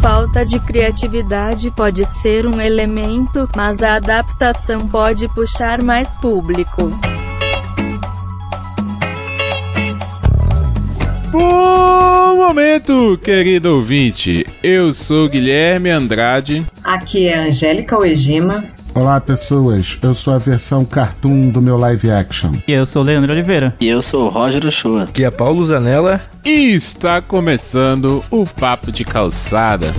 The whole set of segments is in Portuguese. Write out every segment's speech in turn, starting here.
falta de criatividade pode ser um elemento, mas a adaptação pode puxar mais público. Bom momento, querido ouvinte. Eu sou Guilherme Andrade. Aqui é Angélica Oejima. Olá, pessoas. Eu sou a versão cartoon do meu live action. E eu sou Leandro Oliveira. E eu sou o Roger Ochoa. Aqui é Paulo Zanella. E está começando o Papo de Calçada.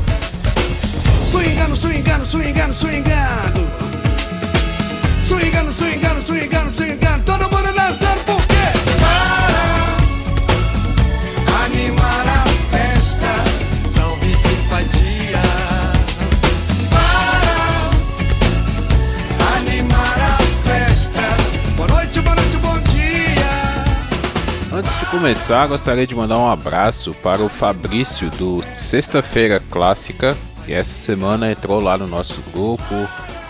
Swingando, swingando, swingando. Swingando, começar, gostaria de mandar um abraço para o Fabrício do Sexta-feira Clássica, que essa semana entrou lá no nosso grupo,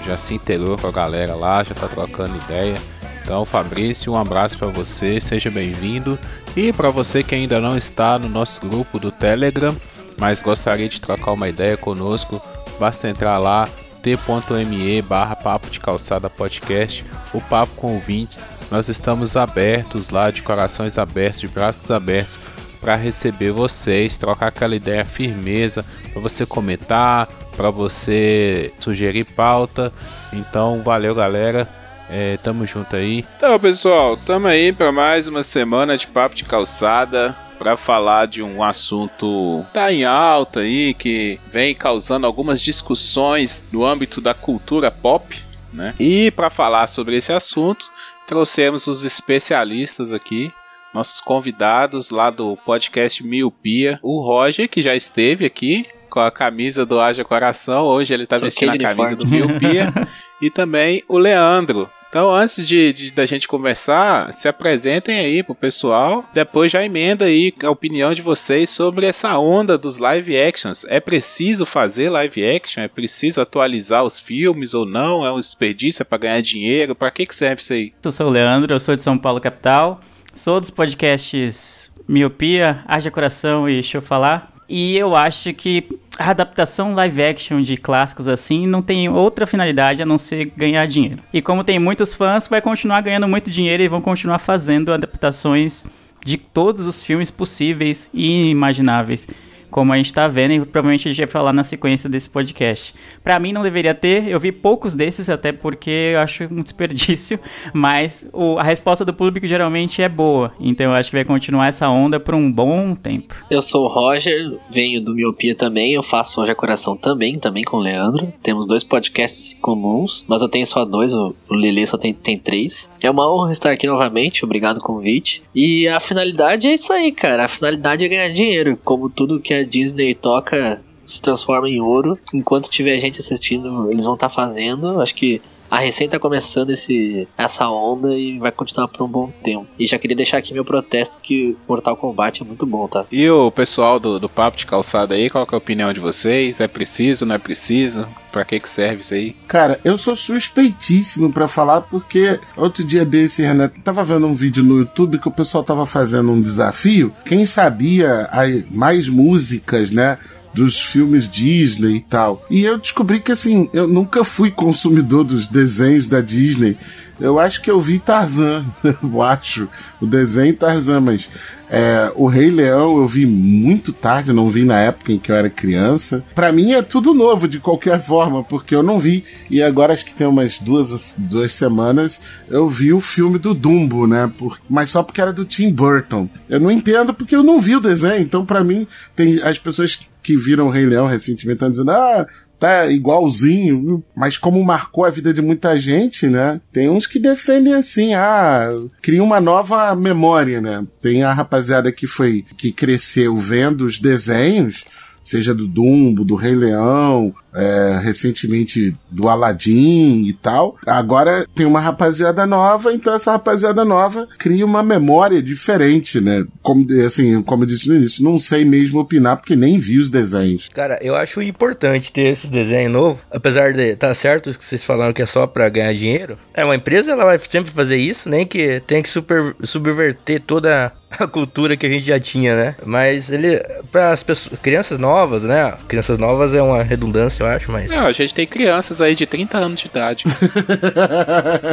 já se integrou com a galera lá, já tá trocando ideia. Então, Fabrício, um abraço para você, seja bem-vindo. E para você que ainda não está no nosso grupo do Telegram, mas gostaria de trocar uma ideia conosco, basta entrar lá t.me barra papo de calçada podcast, o papo com ouvintes. Nós estamos abertos lá, de corações abertos, de braços abertos, para receber vocês, trocar aquela ideia firmeza, para você comentar, para você sugerir pauta. Então, valeu galera, é, tamo junto aí. Então, pessoal, tamo aí para mais uma semana de papo de calçada para falar de um assunto que tá em alta aí, que vem causando algumas discussões no âmbito da cultura pop, né? E para falar sobre esse assunto, trouxemos os especialistas aqui, nossos convidados lá do podcast Miopia, o Roger, que já esteve aqui com a camisa do Haja Coração, hoje ele tá Troquei vestindo a camisa do. Miopia, e também o Leandro. Então, antes de, de- da gente conversar, se apresentem aí pro pessoal. Depois já emenda aí a opinião de vocês sobre essa onda dos live actions. É preciso fazer live action? É preciso atualizar os filmes ou não? É um desperdício para ganhar dinheiro? Para que que serve isso aí? Eu sou o Leandro, eu sou de São Paulo, capital. Sou dos podcasts Miopia, Haja Coração e Deixa eu Falar. E eu acho que a adaptação live action de clássicos assim não tem outra finalidade a não ser ganhar dinheiro. E como tem muitos fãs, vai continuar ganhando muito dinheiro e vão continuar fazendo adaptações de todos os filmes possíveis e inimagináveis. Como a gente tá vendo, e provavelmente a gente vai falar na sequência desse podcast. Pra mim não deveria ter, eu vi poucos desses, até porque eu acho um desperdício, mas o- a resposta do público geralmente é boa. Então eu acho que vai continuar essa onda por um bom tempo. Eu sou o Roger, venho do Miopia também, eu faço Hoje a Coração também, também com o Leandro. Temos dois podcasts comuns, mas eu tenho só dois, o Lele só tem, tem três. É uma honra estar aqui novamente, obrigado pelo convite. E a finalidade é isso aí, cara. A finalidade é ganhar dinheiro, como tudo que a Disney toca se transforma em ouro. Enquanto tiver gente assistindo, eles vão estar fazendo. Acho que a recém tá começando esse, essa onda e vai continuar por um bom tempo. E já queria deixar aqui meu protesto que Mortal Kombat é muito bom, tá? E o pessoal do, do Papo de Calçada aí, qual que é a opinião de vocês? É preciso, não é preciso? Para que que serve isso aí? Cara, eu sou suspeitíssimo pra falar porque outro dia desse, Renato, tava vendo um vídeo no YouTube que o pessoal tava fazendo um desafio. Quem sabia aí mais músicas, né? Dos filmes Disney e tal. E eu descobri que, assim, eu nunca fui consumidor dos desenhos da Disney. Eu acho que eu vi Tarzan, eu acho. O desenho Tarzan, mas é, o Rei Leão eu vi muito tarde, não vi na época em que eu era criança. Pra mim é tudo novo de qualquer forma, porque eu não vi. E agora acho que tem umas duas, duas semanas eu vi o filme do Dumbo, né? Por, mas só porque era do Tim Burton. Eu não entendo porque eu não vi o desenho. Então, pra mim, tem as pessoas que viram o Rei Leão recentemente estão dizendo, ah. Tá igualzinho, mas como marcou a vida de muita gente, né? Tem uns que defendem assim, ah, cria uma nova memória, né? Tem a rapaziada que foi, que cresceu vendo os desenhos, seja do Dumbo, do Rei Leão, é, recentemente do Aladdin e tal. Agora tem uma rapaziada nova, então essa rapaziada nova cria uma memória diferente, né? Como, assim, como eu disse no início, não sei mesmo opinar porque nem vi os desenhos. Cara, eu acho importante ter esse desenho novo, apesar de tá certo que vocês falaram que é só pra ganhar dinheiro. É uma empresa, ela vai sempre fazer isso, nem que tem que super, subverter toda a cultura que a gente já tinha, né? Mas ele, para as pessoas, crianças novas, né? Crianças novas é uma redundância, eu acho, mas. Não, a gente tem crianças aí de 30 anos de idade.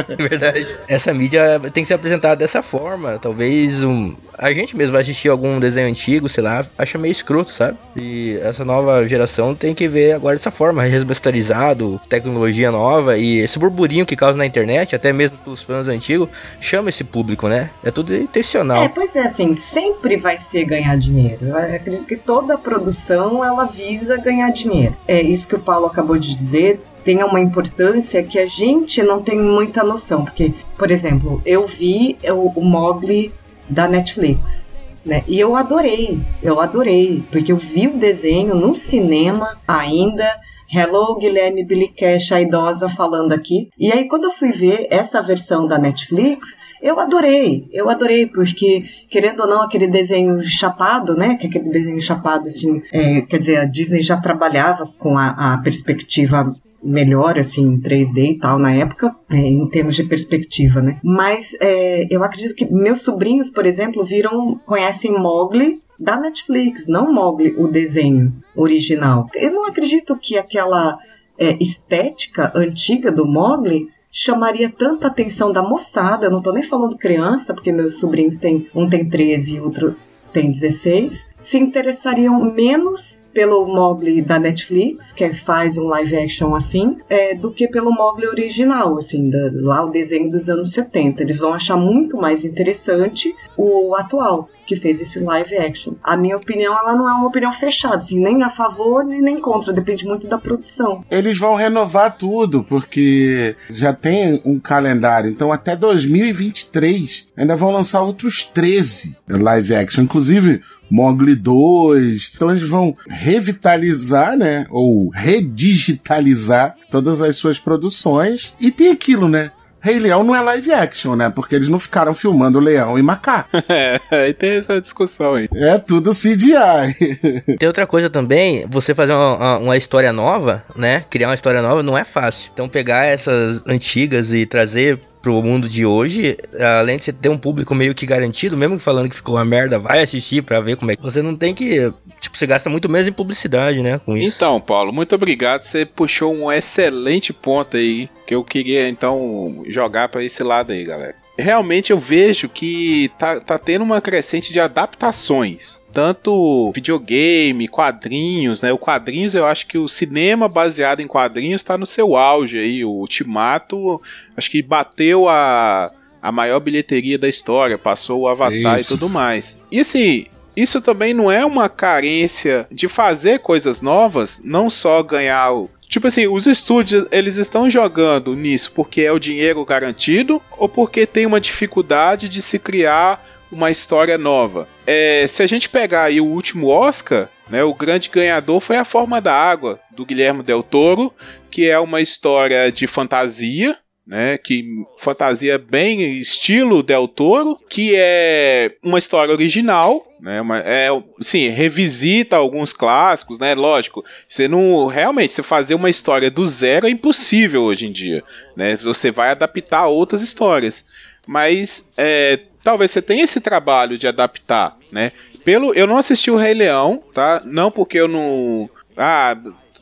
É verdade. Essa mídia tem que ser apresentada dessa forma. Talvez um. A gente mesmo vai assistir algum desenho antigo, sei lá, acha meio escroto, sabe? E essa nova geração tem que ver agora dessa forma, remasterizado, tecnologia nova e esse burburinho que causa na internet, até mesmo pros fãs antigos, chama esse público, né? É tudo intencional. É, pois é, assim, sempre vai ser ganhar dinheiro. Eu acredito que toda produção ela visa ganhar dinheiro. É isso que o Paulo acabou de dizer. Tem uma importância que a gente não tem muita noção. Porque, por exemplo, eu vi o, o Mogli da Netflix. Né? E eu adorei, eu adorei, porque eu vi o desenho no cinema ainda. Hello, Guilherme Billy Cash, a idosa falando aqui. E aí, quando eu fui ver essa versão da Netflix, eu adorei, eu adorei, porque, querendo ou não, aquele desenho chapado, né? Que aquele desenho chapado, assim, é, quer dizer, a Disney já trabalhava com a, a perspectiva melhor, assim, em 3D e tal, na época, é, em termos de perspectiva, né? Mas é, eu acredito que meus sobrinhos, por exemplo, viram, conhecem Mowgli da Netflix, não Mowgli, o desenho original. Eu não acredito que aquela é, estética antiga do Mowgli chamaria tanta atenção da moçada, eu não tô nem falando criança, porque meus sobrinhos têm, um tem 13 e outro tem 16, se interessariam menos pelo Mowgli da Netflix, que faz um live action assim, é, do que pelo Mowgli original, assim, da, lá o desenho dos anos 70. Eles vão achar muito mais interessante o atual, que fez esse live action. A minha opinião, ela não é uma opinião fechada, assim, nem a favor nem, nem contra, depende muito da produção. Eles vão renovar tudo, porque já tem um calendário. Então, até 2023, ainda vão lançar outros 13 live action. Inclusive, Mogli 2. Então eles vão revitalizar, né? Ou redigitalizar todas as suas produções. E tem aquilo, né? Rei Leão não é live action, né? Porque eles não ficaram filmando leão e macaco. é, aí tem essa discussão aí. É tudo CGI. Tem outra coisa também, você fazer uma, uma, história nova, né? Criar uma história nova não é fácil. Então pegar essas antigas e trazer pro mundo de hoje, além de você ter um público meio que garantido, mesmo falando que ficou uma merda, vai assistir para ver como é que você não tem que, tipo, você gasta muito menos em publicidade, né, com isso. Então, Paulo, muito obrigado, você puxou um excelente ponto aí que eu queria então jogar para esse lado aí, galera realmente eu vejo que tá, tá tendo uma crescente de adaptações. Tanto videogame, quadrinhos, né? O quadrinhos, eu acho que o cinema baseado em quadrinhos está no seu auge aí. O Ultimato, acho que bateu a, a maior bilheteria da história, passou o Avatar Isso. e tudo mais. E assim, isso também não é uma carência de fazer coisas novas, não só ganhar o, Tipo assim, os estúdios, eles estão jogando nisso porque é o dinheiro garantido ou porque tem uma dificuldade de se criar uma história nova. É, se a gente pegar aí o último Oscar, né, o grande ganhador foi A Forma da Água, do Guilherme Del Toro, que é uma história de fantasia, né, que fantasia bem estilo Del Toro, que é uma história original, né, uma, é, sim, revisita alguns clássicos, né, lógico, você não, realmente, você fazer uma história do zero é impossível hoje em dia, né, você vai adaptar outras histórias, mas é, talvez você tenha esse trabalho de adaptar, né, pelo, eu não assisti o Rei Leão, tá, não porque eu não, ah,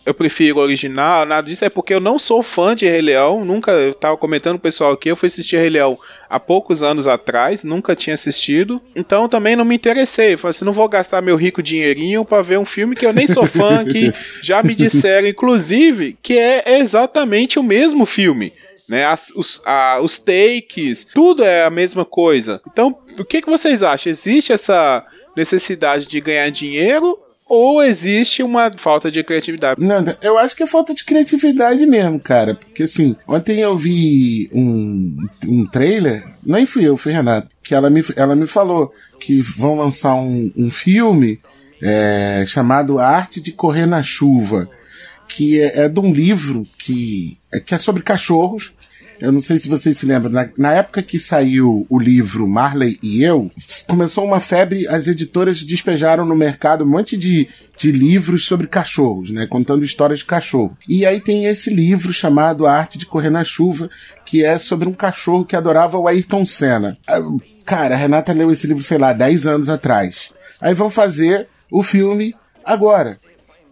eu prefiro o original, nada disso, é porque eu não sou fã de Rei Leão, nunca, eu tava comentando com o pessoal aqui, eu fui assistir Rei Leão há poucos anos atrás, nunca tinha assistido, então também não me interessei, falei assim, não vou gastar meu rico dinheirinho para ver um filme que eu nem sou fã, que já me disseram, inclusive, que é exatamente o mesmo filme, né, As, os, a, os takes, tudo é a mesma coisa, então, o que, que vocês acham? Existe essa necessidade de ganhar dinheiro ou existe uma falta de criatividade? Não, eu acho que é falta de criatividade mesmo, cara. Porque assim, ontem eu vi um, um trailer, nem fui eu, foi Renato, que ela me, ela me falou que vão lançar um, um filme é, chamado Arte de Correr na Chuva, que é, é de um livro que, é, que é sobre cachorros. Eu não sei se vocês se lembram, na, na, época que saiu o livro Marley e Eu, começou uma febre, as editoras despejaram no mercado um monte de, de livros sobre cachorros, né? Contando histórias de cachorro. E aí tem esse livro chamado A Arte de Correr na Chuva, que é sobre um cachorro que adorava o Ayrton Senna. Ah, cara, a Renata leu esse livro, sei lá, 10 anos atrás. Aí vão fazer o filme agora.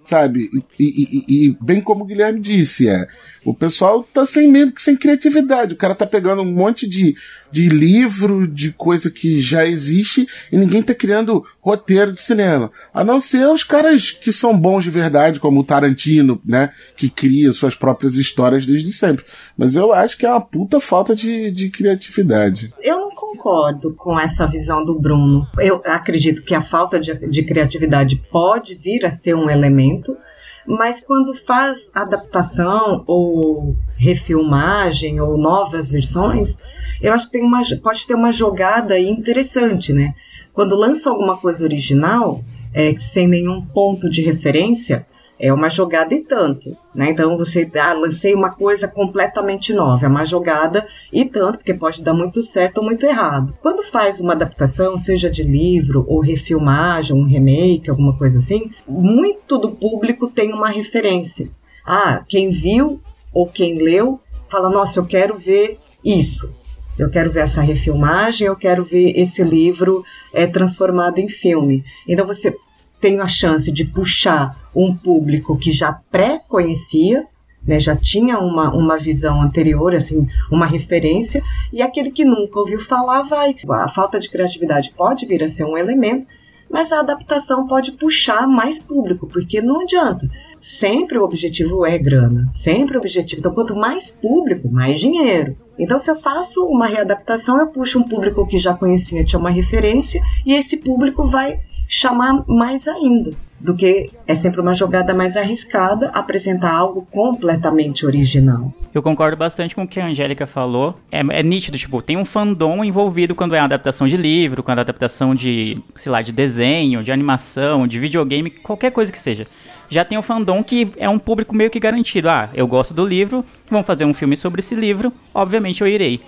Sabe? E, e- e- e bem como o Guilherme disse, é. O pessoal tá sem mesmo sem criatividade. O cara tá pegando um monte de, de livro, de coisa que já existe, e ninguém tá criando roteiro de cinema. A não ser os caras que são bons de verdade, como o Tarantino, né? Que cria suas próprias histórias desde sempre. Mas eu acho que é uma puta falta de, de criatividade. Eu não concordo com essa visão do Bruno. Eu acredito que a falta de, de criatividade pode vir a ser um elemento, mas quando faz adaptação ou refilmagem ou novas versões, eu acho que tem uma, pode ter uma jogada interessante, né? Quando lança alguma coisa original, é, sem nenhum ponto de referência, é uma jogada e tanto, né? Então você, ah, lancei uma coisa completamente nova, é uma jogada e tanto, porque pode dar muito certo ou muito errado. Quando faz uma adaptação, seja de livro ou refilmagem, um remake, alguma coisa assim, muito do público tem uma referência. Ah, quem viu ou quem leu fala, nossa, eu quero ver isso. Eu quero ver essa refilmagem, eu quero ver esse livro é, transformado em filme. Então você tem a chance de puxar um público que já pré-conhecia, né, já tinha uma, uma visão anterior, assim, uma referência, e aquele que nunca ouviu falar vai. A falta de criatividade pode vir a ser um elemento, mas a adaptação pode puxar mais público, porque não adianta. Sempre o objetivo é grana, sempre o objetivo. Então, quanto mais público, mais dinheiro. Então, se eu faço uma readaptação, eu puxo um público que já conhecia, tinha uma referência, e esse público vai chamar mais ainda do que é sempre uma jogada mais arriscada apresentar algo completamente original. Eu concordo bastante com o que a Angélica falou. É, é nítido, tipo, tem um fandom envolvido quando é uma adaptação de livro, quando é adaptação de, sei lá, de desenho, de animação, de videogame, qualquer coisa que seja. Já tem o fandom que é um público meio que garantido. Ah, eu gosto do livro, vão fazer um filme sobre esse livro, obviamente eu irei.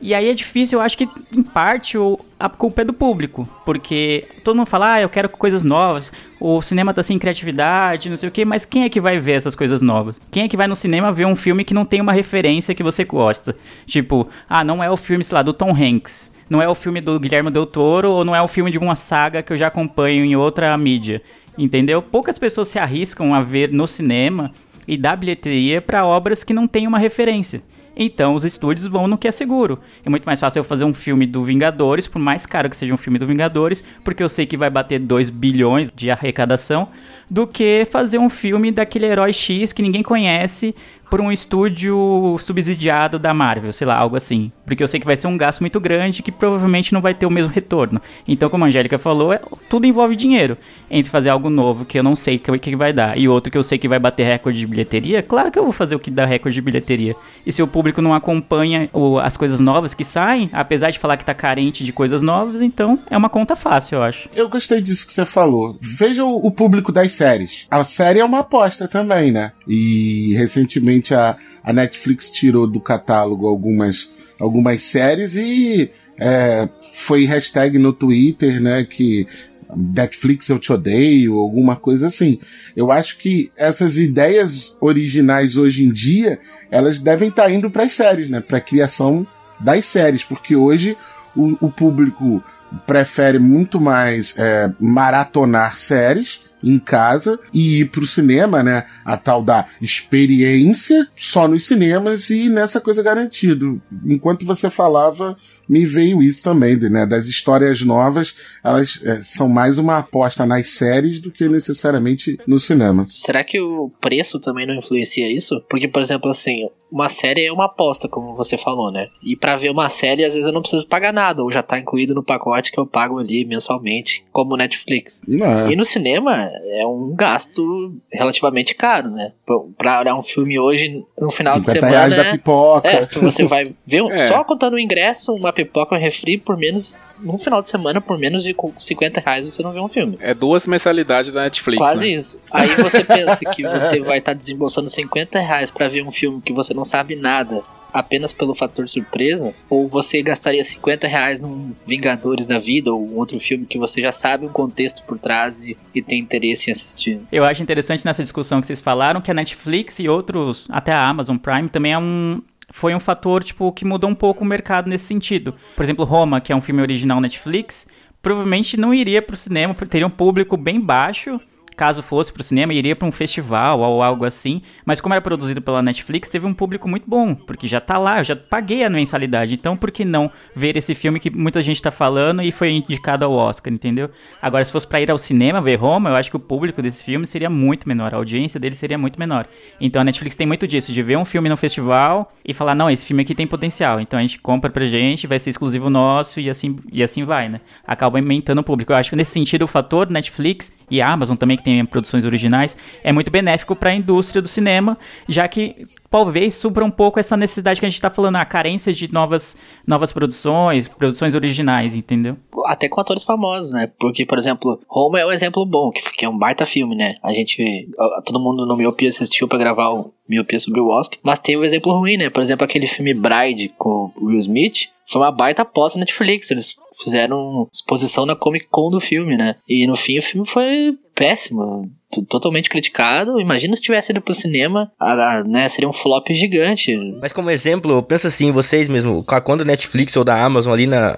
E aí é difícil, eu acho que em parte a culpa é do público, porque todo mundo fala, ah, eu quero coisas novas, o cinema tá sem criatividade, não sei o quê, mas quem é que vai ver essas coisas novas? Quem é que vai no cinema ver um filme que não tem uma referência que você gosta? Tipo, ah, não é o filme, sei lá, do Tom Hanks, não é o filme do Guilherme Del Toro, ou não é o filme de uma saga que eu já acompanho em outra mídia, entendeu? Poucas pessoas se arriscam a ver no cinema e dar bilheteria para obras que não têm uma referência. Então os estúdios vão no que é seguro. É muito mais fácil eu fazer um filme do Vingadores, por mais caro que seja um filme do Vingadores, porque eu sei que vai bater 2 bilhões de arrecadação, do que fazer um filme daquele herói X que ninguém conhece por um estúdio subsidiado da Marvel, sei lá, algo assim. Porque eu sei que vai ser um gasto muito grande que provavelmente não vai ter o mesmo retorno. Então, como a Angélica falou, é, tudo envolve dinheiro. Entre fazer algo novo que eu não sei o que, que vai dar e outro que eu sei que vai bater recorde de bilheteria, claro que eu vou fazer o que dá recorde de bilheteria. E se o público não acompanha o, as coisas novas que saem, apesar de falar que tá carente de coisas novas, então é uma conta fácil, eu acho. Eu gostei disso que você falou. Veja o, o público das séries. A série é uma aposta também, né? E recentemente a, a Netflix tirou do catálogo algumas, algumas séries e é, foi hashtag no Twitter, né? Que Netflix eu te odeio, alguma coisa assim. Eu acho que essas ideias originais hoje em dia, elas devem estar indo para as séries, né? Para a criação das séries, porque hoje o, o público prefere muito mais é, maratonar séries em casa e ir pro cinema, né? A tal da experiência só nos cinemas e nessa coisa garantido. Enquanto você falava, me veio isso também, né? Das histórias novas, elas é, são mais uma aposta nas séries do que necessariamente no cinema. Será que o preço também não influencia isso? Porque, por exemplo, assim, uma série é uma aposta, como você falou, né? E pra ver uma série, às vezes eu não preciso pagar nada, ou já tá incluído no pacote que eu pago ali mensalmente, como Netflix. Não. E no cinema é um gasto relativamente caro, né? Pra- olhar um filme hoje, no final de 50 semana. reais da é- pipoca. é, você vai ver, É. só contando o ingresso, uma pipoca, um refri, por menos, num final de semana, por menos de 50 reais você não vê um filme. É duas mensalidades da Netflix, Quase né? isso. Aí você pensa que você vai estar desembolsando 50 reais pra ver um filme que você não sabe nada apenas pelo fator surpresa, ou você gastaria 50 reais num Vingadores da Vida, ou um outro filme que você já sabe o contexto por trás e, e tem interesse em assistir. Eu acho interessante nessa discussão que vocês falaram que a Netflix e outros, até a Amazon Prime, também é um foi um fator, tipo, que mudou um pouco o mercado nesse sentido. Por exemplo, Roma, que é um filme original Netflix, provavelmente não iria pro cinema, teria um público bem baixo, caso fosse pro cinema, iria para um festival ou algo assim. Mas como era produzido pela Netflix, teve um público muito bom, porque já tá lá, eu já paguei a mensalidade. Então, por que não ver esse filme que muita gente tá falando e foi indicado ao Oscar, entendeu? Agora, se fosse para ir ao cinema ver Roma, eu acho que o público desse filme seria muito menor, a audiência dele seria muito menor. Então, a Netflix tem muito disso, de ver um filme no festival e falar, não, esse filme aqui tem potencial. Então, a gente compra pra gente, vai ser exclusivo nosso e assim, e assim vai, né? Acaba aumentando o público. Eu acho que nesse sentido, o fator Netflix e Amazon também, que tem produções originais, é muito benéfico para a indústria do cinema, já que talvez supra um pouco essa necessidade que a gente está falando, a carência de novas, novas produções, produções originais, entendeu? Até com atores famosos, né? Porque, por exemplo, Roma é um exemplo bom, que, que é um baita filme, né? A gente, todo mundo no Miopia assistiu para gravar o Miopia sobre o Oscar, mas tem um exemplo ruim, né? Por exemplo, aquele filme Bride com Will Smith, foi uma baita aposta na Netflix. Eles fizeram exposição na Comic Con do filme, né? E no fim o filme foi péssimo, totalmente criticado. Imagina se tivesse ido pro cinema, a, a, né? Seria um flop gigante. Mas como exemplo, pensa assim, vocês mesmo, com a conta Netflix ou da Amazon ali na.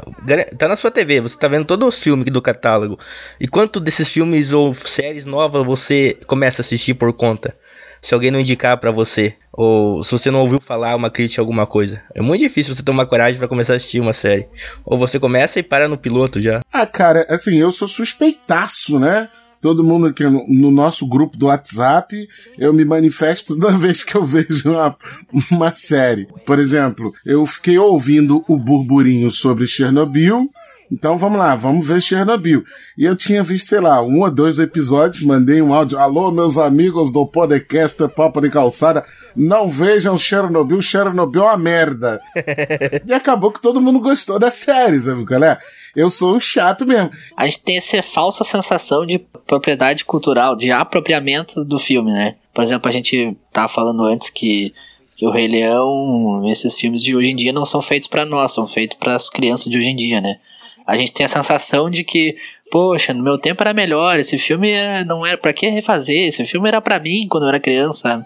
Tá na sua TV, você tá vendo todos os filmes do catálogo. E quanto desses filmes ou séries novas você começa a assistir por conta? se alguém não indicar para você, ou se você não ouviu falar uma crítica alguma coisa. É muito difícil você tomar coragem para começar a assistir uma série. Ou você começa e para no piloto já. Ah, cara, assim, eu sou suspeitaço, né? Todo mundo aqui no, no nosso grupo do WhatsApp, eu me manifesto toda vez que eu vejo uma, uma série. Por exemplo, eu fiquei ouvindo o burburinho sobre Chernobyl, então vamos lá, vamos ver Chernobyl. E eu tinha visto, sei lá, um ou dois episódios, mandei um áudio. Alô, meus amigos do podcast Papo de Calçada, não vejam Chernobyl, Chernobyl é uma merda. e acabou que todo mundo gostou da série, sabe qual é? Eu sou um chato mesmo. A gente tem essa falsa sensação de propriedade cultural, de apropriamento do filme, né? Por exemplo, a gente tava falando antes que que o Rei Leão, esses filmes de hoje em dia não são feitos para nós, são feitos para as crianças de hoje em dia, né? A gente tem a sensação de que, poxa, no meu tempo era melhor, esse filme era, não era para que refazer, esse filme era para mim quando eu era criança.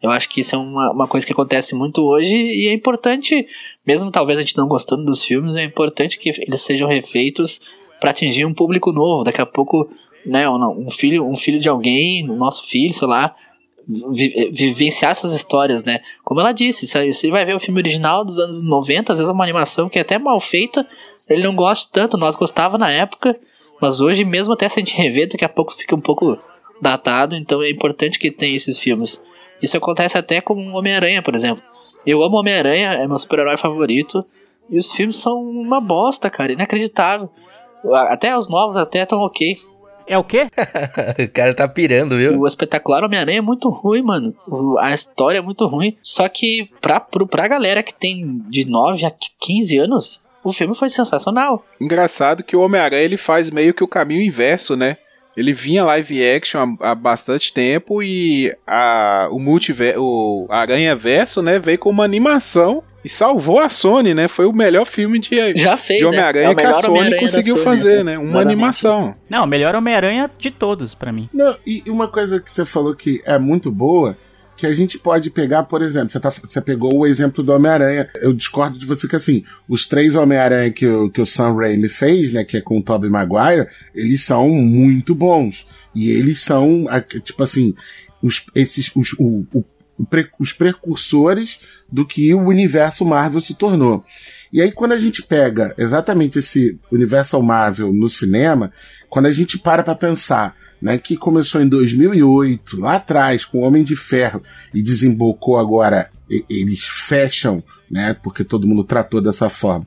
Eu acho que isso é uma, uma coisa que acontece muito hoje e é importante, mesmo talvez a gente não gostando dos filmes, é importante que eles sejam refeitos para atingir um público novo. Daqui a pouco, né, um filho, um filho de alguém, nosso filho, sei lá, vivenciar essas histórias, né? Como ela disse, você vai ver o filme original dos anos 90, às vezes é uma animação que é até mal feita, ele não gosta tanto, nós gostava na época, mas hoje mesmo até se a gente rever, daqui a pouco fica um pouco datado, então é importante que tenha esses filmes. Isso acontece até com Homem-Aranha, por exemplo. Eu amo Homem-Aranha, é meu super-herói favorito, e os filmes são uma bosta, cara, inacreditável. Até os novos até estão ok. É o quê? o cara tá pirando, viu? O espetacular Homem-Aranha é muito ruim, mano. A história é muito ruim. Só que pra, pra galera que tem de 9 a 15 anos, o filme foi sensacional. Engraçado que o Homem-Aranha ele faz meio que o caminho inverso, né? Ele vinha live action há, há bastante tempo e a, o multiverso, o Aranha Verso, né, veio com uma animação e salvou a Sony, né? Foi o melhor filme de, Já fez, de Homem-Aranha é. é que a Sony conseguiu Sony, fazer, né? Uma Exatamente. animação. Não, o melhor Homem-Aranha de todos, para mim. Não, e uma coisa que você falou que é muito boa que a gente pode pegar, por exemplo, você, tá, você pegou o exemplo do Homem-Aranha. Eu discordo de você que, assim, os três Homem-Aranha que, o, que o Sam Raimi fez, né, que é com o Tobey Maguire, eles são muito bons. E eles são, tipo assim, os, esses, os, o, o, os precursores do que o universo Marvel se tornou. E aí, quando a gente pega exatamente esse universo Marvel no cinema, quando a gente para pra pensar né, que começou em 2008, lá atrás, com o Homem de Ferro, e desembocou agora, eles fecham, né, porque todo mundo tratou dessa forma.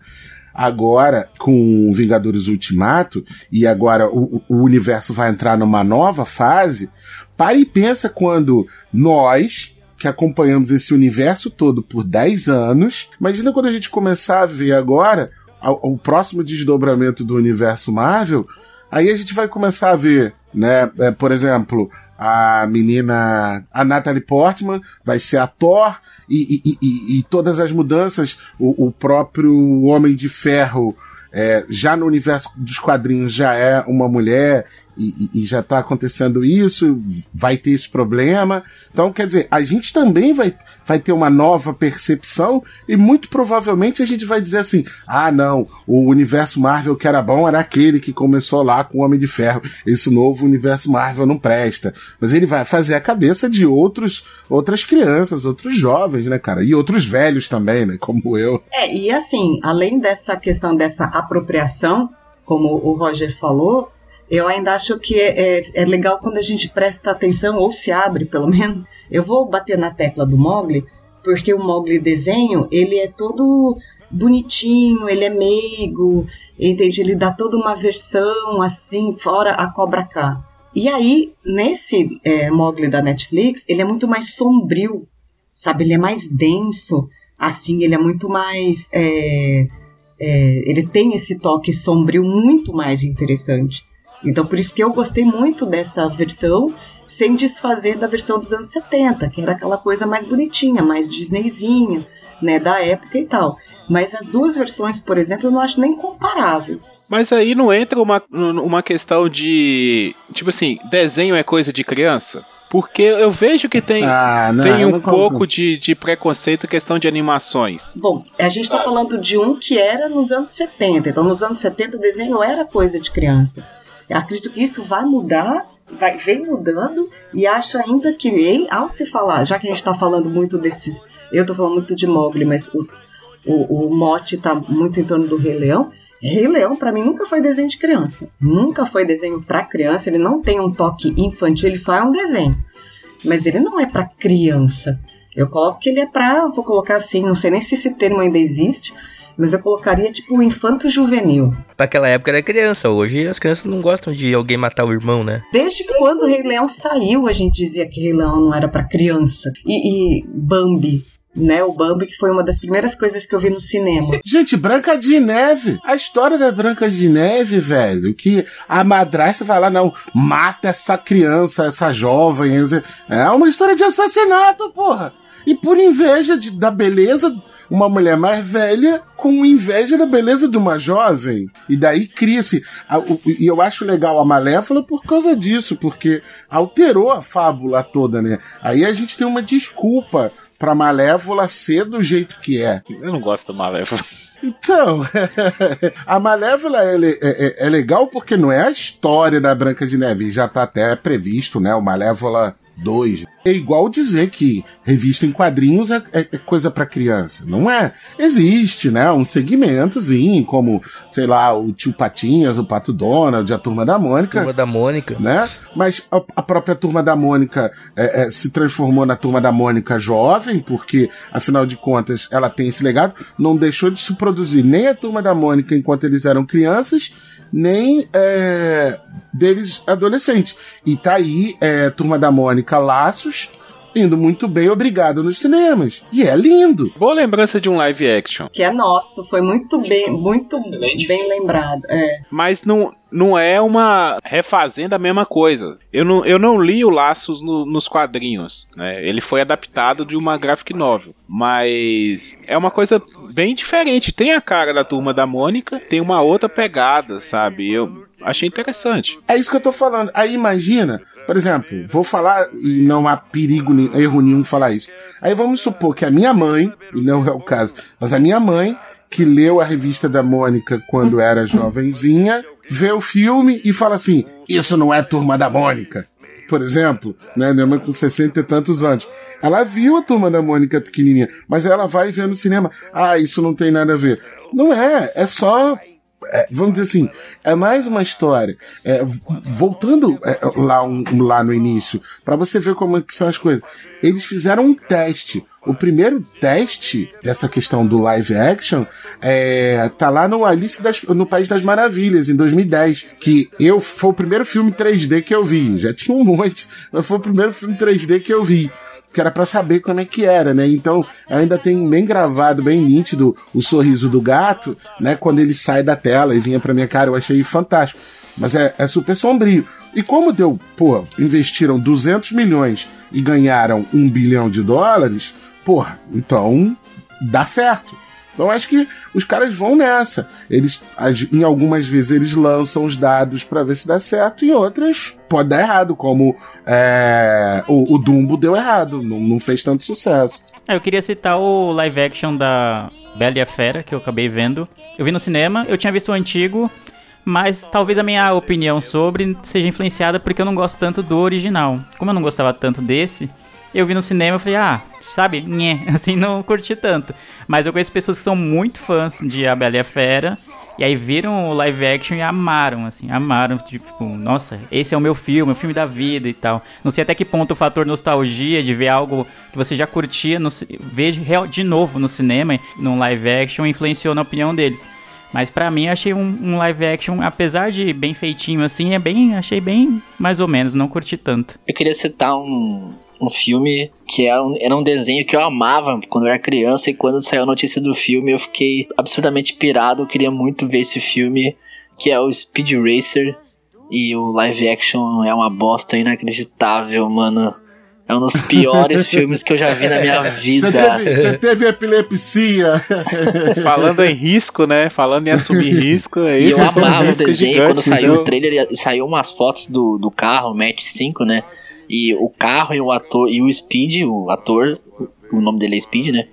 Agora, com Vingadores Ultimato, e agora o, o universo vai entrar numa nova fase, para e pensa quando nós, que acompanhamos esse universo todo por 10 anos, imagina quando a gente começar a ver agora o próximo desdobramento do universo Marvel, aí a gente vai começar a ver né? É, por exemplo, a menina, a Natalie Portman vai ser a Thor e, e, e, e todas as mudanças, o, o próprio Homem de Ferro é, já no universo dos quadrinhos já é uma mulher, e, e, já está acontecendo isso, vai ter esse problema. Então, quer dizer, a gente também vai, vai ter uma nova percepção e muito provavelmente a gente vai dizer assim: ah, não, o universo Marvel que era bom era aquele que começou lá com o Homem de Ferro. Esse novo universo Marvel não presta. Mas ele vai fazer a cabeça de outros, outras crianças, outros jovens, né, cara? E outros velhos também, né? Como eu. É, e assim, além dessa questão dessa apropriação, como o Roger falou, eu ainda acho que é, é, é, legal quando a gente presta atenção, ou se abre pelo menos. Eu vou bater na tecla do Mogli, porque o Mogli desenho, ele é todo bonitinho, ele é meigo, entende? Ele dá toda uma versão assim, fora a Cobra K. E aí, nesse é, Mogli da Netflix, ele é muito mais sombrio, sabe? Ele é mais denso, assim, ele é muito mais. É, é, ele tem esse toque sombrio muito mais interessante. Então, por isso que eu gostei muito dessa versão, sem desfazer da versão dos anos 70, que era aquela coisa mais bonitinha, mais Disneyzinha, né, da época e tal. Mas as duas versões, por exemplo, eu não acho nem comparáveis. Mas aí não entra uma, uma questão de. Tipo assim, desenho é coisa de criança? Porque eu vejo que tem, ah, não, tem um pouco de, de preconceito em questão de animações. Bom, a gente está falando de um que era nos anos 70. Então, nos anos 70, o desenho era coisa de criança. Eu acredito que isso vai mudar, vai, vem mudando, e acho ainda que, ao se falar, já que a gente está falando muito desses. Eu estou falando muito de Mogli, mas o, o, o mote está muito em torno do Rei Leão. Rei Leão, para mim, nunca foi desenho de criança. Nunca foi desenho para criança. Ele não tem um toque infantil, ele só é um desenho. Mas ele não é para criança. Eu coloco que ele é para, vou colocar assim, não sei nem se esse termo ainda existe, mas eu colocaria tipo infanto juvenil. Pra aquela época era criança, hoje as crianças não gostam de alguém matar o irmão, né? Desde quando o Rei Leão saiu, a gente dizia que Rei Leão não era para criança. E, e Bambi, né? O Bambi, que foi uma das primeiras coisas que eu vi no cinema. Gente, Branca de Neve. A história da Branca de Neve, velho, que a madrasta vai lá, não, mata essa criança, essa jovem. É uma história de assassinato, porra. E por inveja de, da beleza uma mulher mais velha com inveja da beleza de uma jovem. E daí cria-se. E eu acho legal a Malévola por causa disso, porque alterou a fábula toda, né? Aí a gente tem uma desculpa pra Malévola ser do jeito que é. Eu não gosto da Malévola. Então, a Malévola é, é, é, legal porque não é a história da Branca de Neve, já tá até previsto, né? O Malévola 2. É igual dizer que revista em quadrinhos é, é, é coisa para criança. Não é. Existe, né? Um segmentozinho, como, sei lá, o Tio Patinhas, o Pato Donald, a Turma da Mônica. Turma da Mônica. Né? Mas a, a própria Turma da Mônica é, é, se transformou na Turma da Mônica jovem, porque, afinal de contas, ela tem esse legado. Não deixou de se produzir nem a Turma da Mônica enquanto eles eram crianças, nem é, deles adolescentes. E tá aí, é, Turma da Mônica Laços, indo muito bem, obrigado nos cinemas. E é lindo. Boa lembrança de um live action. Que é nosso, foi muito bem, muito Excelente. bem lembrado. É. Mas não, não é uma refazendo a mesma coisa. Eu não, eu não li o Laços no, nos quadrinhos, né? Ele foi adaptado de uma graphic novel, mas é uma coisa bem diferente. Tem a cara da turma da Mônica, tem uma outra pegada, sabe? Eu achei interessante. É isso que eu tô falando. Aí imagina por exemplo, vou falar, e não há perigo, erro nenhum falar isso. Aí vamos supor que a minha mãe, e não é o caso, mas a minha mãe, que leu a revista da Mônica quando era jovenzinha, vê o filme e fala assim: Isso não é turma da Mônica. Por exemplo, né? Minha mãe com 60 e tantos anos. Ela viu a turma da Mônica pequenininha, mas ela vai ver no cinema. Ah, isso não tem nada a ver. Não é, é só é, vamos dizer assim, é mais uma história. É, voltando é, lá, um, lá no início, para você ver como é são as coisas. Eles fizeram um teste. O primeiro teste dessa questão do live action é, tá lá no Alice das, no País das Maravilhas, em 2010. Que eu foi o primeiro filme 3D que eu vi. Já tinha um monte, mas foi o primeiro filme 3D que eu vi que era para saber como é que era, né? Então, ainda tem bem gravado, bem nítido o sorriso do gato, né? Quando ele sai da tela e vinha pra minha cara, eu achei fantástico. Mas é, é super sombrio. E como deu, pô, investiram 200 milhões e ganharam um bilhão de dólares, porra, então dá certo. Então acho que os caras vão nessa. Eles, em algumas vezes, eles lançam os dados pra ver se dá certo, e outras pode dar errado, como é, o, o Dumbo deu errado, não, não fez tanto sucesso. Ah, eu queria citar o live action da Bela e a Fera, que eu acabei vendo. Eu vi no cinema, eu tinha visto o antigo, mas talvez a minha opinião sobre seja influenciada porque eu não gosto tanto do original. Como eu não gostava tanto desse, eu vi no cinema e falei, ah, sabe, nhé, assim, não curti tanto. Mas eu conheço pessoas que são muito fãs de A Bela e a Fera, e aí viram o live action e amaram, assim, amaram, tipo, nossa, esse é o meu filme, o filme da vida e tal. Não sei até que ponto o fator nostalgia de ver algo que você já curtia, no, ver de, novo no cinema, num live action, influenciou na opinião deles. Mas pra mim, achei um, um live action, apesar de bem feitinho assim, é bem, achei bem mais ou menos, não curti tanto. Eu queria citar um, um filme que era um, era um desenho que eu amava quando eu era criança e quando saiu a notícia do filme eu fiquei absurdamente pirado. Eu queria muito ver esse filme, que é o Speed Racer. E o live action é uma bosta inacreditável, mano. É um dos piores filmes que eu já vi na minha Você vida. teve, você teve epilepsia. Falando em risco, né? Falando em assumir risco, é E eu amava o desenho. Quando saiu o trailer, e saiu umas fotos do, do carro, Match 5, né? E o carro e o ator, e o Speed, o ator, o nome dele é Speed, né?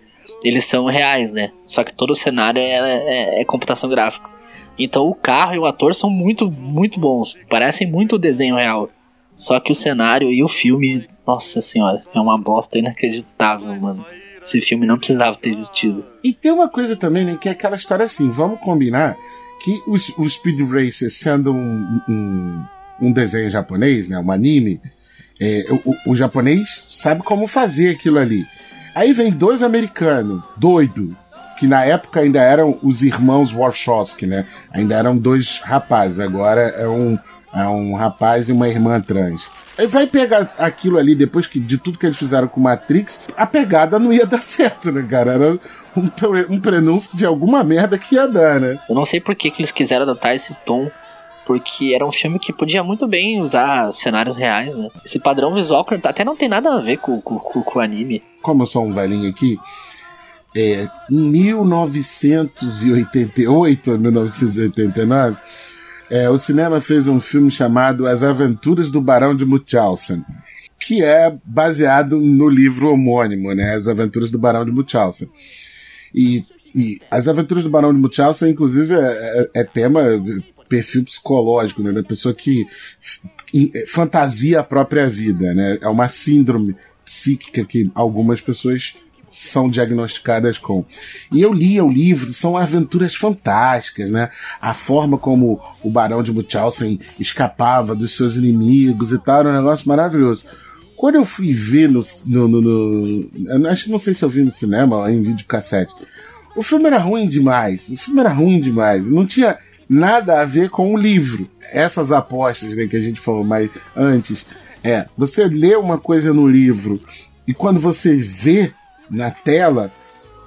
Eles são reais, né? Só que todo o cenário é, é- é computação gráfica. Então o carro e o ator são muito, muito bons. Parecem muito o desenho real. Só que o cenário e o filme, nossa senhora, é uma bosta inacreditável, mano. Esse filme não precisava ter existido. E tem uma coisa também, né? Que é aquela história assim, vamos combinar que os- o Speed Racer sendo um, um, um desenho japonês, né? Um anime, é, o, o- japonês sabe como fazer aquilo ali. Aí vem dois americanos, doido, que na época ainda eram os irmãos Warshawski, né? Ainda eram dois rapazes, agora é um, é um rapaz e uma irmã trans. Aí vai pegar aquilo ali, depois que, de tudo que eles fizeram com Matrix, a pegada não ia dar certo, né, cara? Era um, um prenúncio de alguma merda que ia dar, né? Eu não sei por que, que eles quiseram adotar esse tom, porque era um filme que podia muito bem usar cenários reais, né? Esse padrão visual até não tem nada a ver com, com, com- com o anime. Como eu sou um velhinho aqui, é, em 1988, 1989, é, o cinema fez um filme chamado As Aventuras do Barão de Munchausen, que é baseado no livro homônimo, né? As Aventuras do Barão de Munchausen. E, e As Aventuras do Barão de Munchausen, inclusive, é, é- é tema, perfil psicológico, né? Da pessoa que em- fantasia a própria vida, né? É uma síndrome psíquica que algumas pessoas são diagnosticadas com. E eu li o livro, são aventuras fantásticas, né? A forma como o Barão de Munchausen escapava dos seus inimigos e tal, era um negócio maravilhoso. Quando eu fui ver no. no, no, no- acho que não sei se eu vi no cinema ou em videocassete. O filme era ruim demais. O filme era ruim demais. Não tinha nada a ver com o livro. Essas apostas né, que a gente falou mais antes. É, você lê uma coisa no livro e quando você vê na tela,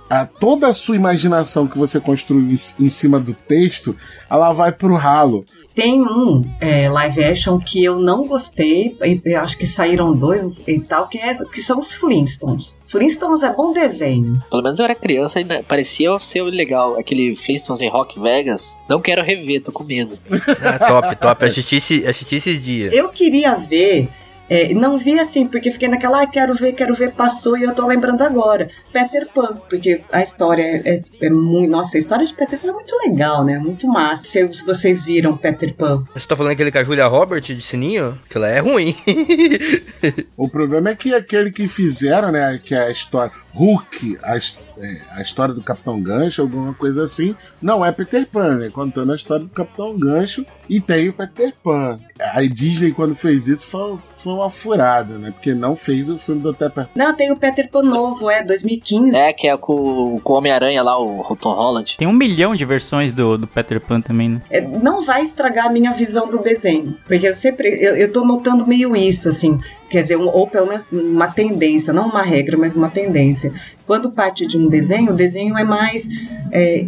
a, toda a sua imaginação que você construiu em, em cima do texto, ela vai pro ralo. Tem um é, live action que eu não gostei, e eu acho que saíram dois e tal, que, é, que são os Flintstones. Flintstones é bom desenho. Pelo menos eu era criança e né, parecia ser legal. Aquele Flintstones em Rock Vegas. Não quero rever, tô com medo. Ah, top, top. Assisti, esse- assisti esses dias. Eu queria ver, é, não vi assim, porque fiquei naquela, ah, quero ver, quero ver, passou e eu tô lembrando agora. Peter Pan, porque a história é, é, é muito. Nossa, a história de Peter Pan é muito legal, né? Muito massa. Se, vocês viram Peter Pan. Você tá falando aquele com a Julia Roberts de Sininho? Que ela é ruim. O problema é que aquele que fizeram, né, que é a história Hulk, a, his- é, a história do Capitão Gancho, alguma coisa assim, não é Peter Pan, né? Contando a história do Capitão Gancho e tem o Peter Pan. A Disney, quando fez isso, foi, foi uma furada, né? Porque não fez o filme do Peter Pan. Não, tem o Peter Pan novo, é 2015. É, que é com, com o Homem-Aranha lá, o Tom Holland. Tem um milhão de versões do, do Peter Pan também, né? É, não vai estragar a minha visão do desenho. Porque eu sempre. Eu, eu tô notando meio isso, assim. Quer dizer, ou pelo menos uma tendência, não uma regra, mas uma tendência. Quando parte de um desenho, o desenho é mais. é,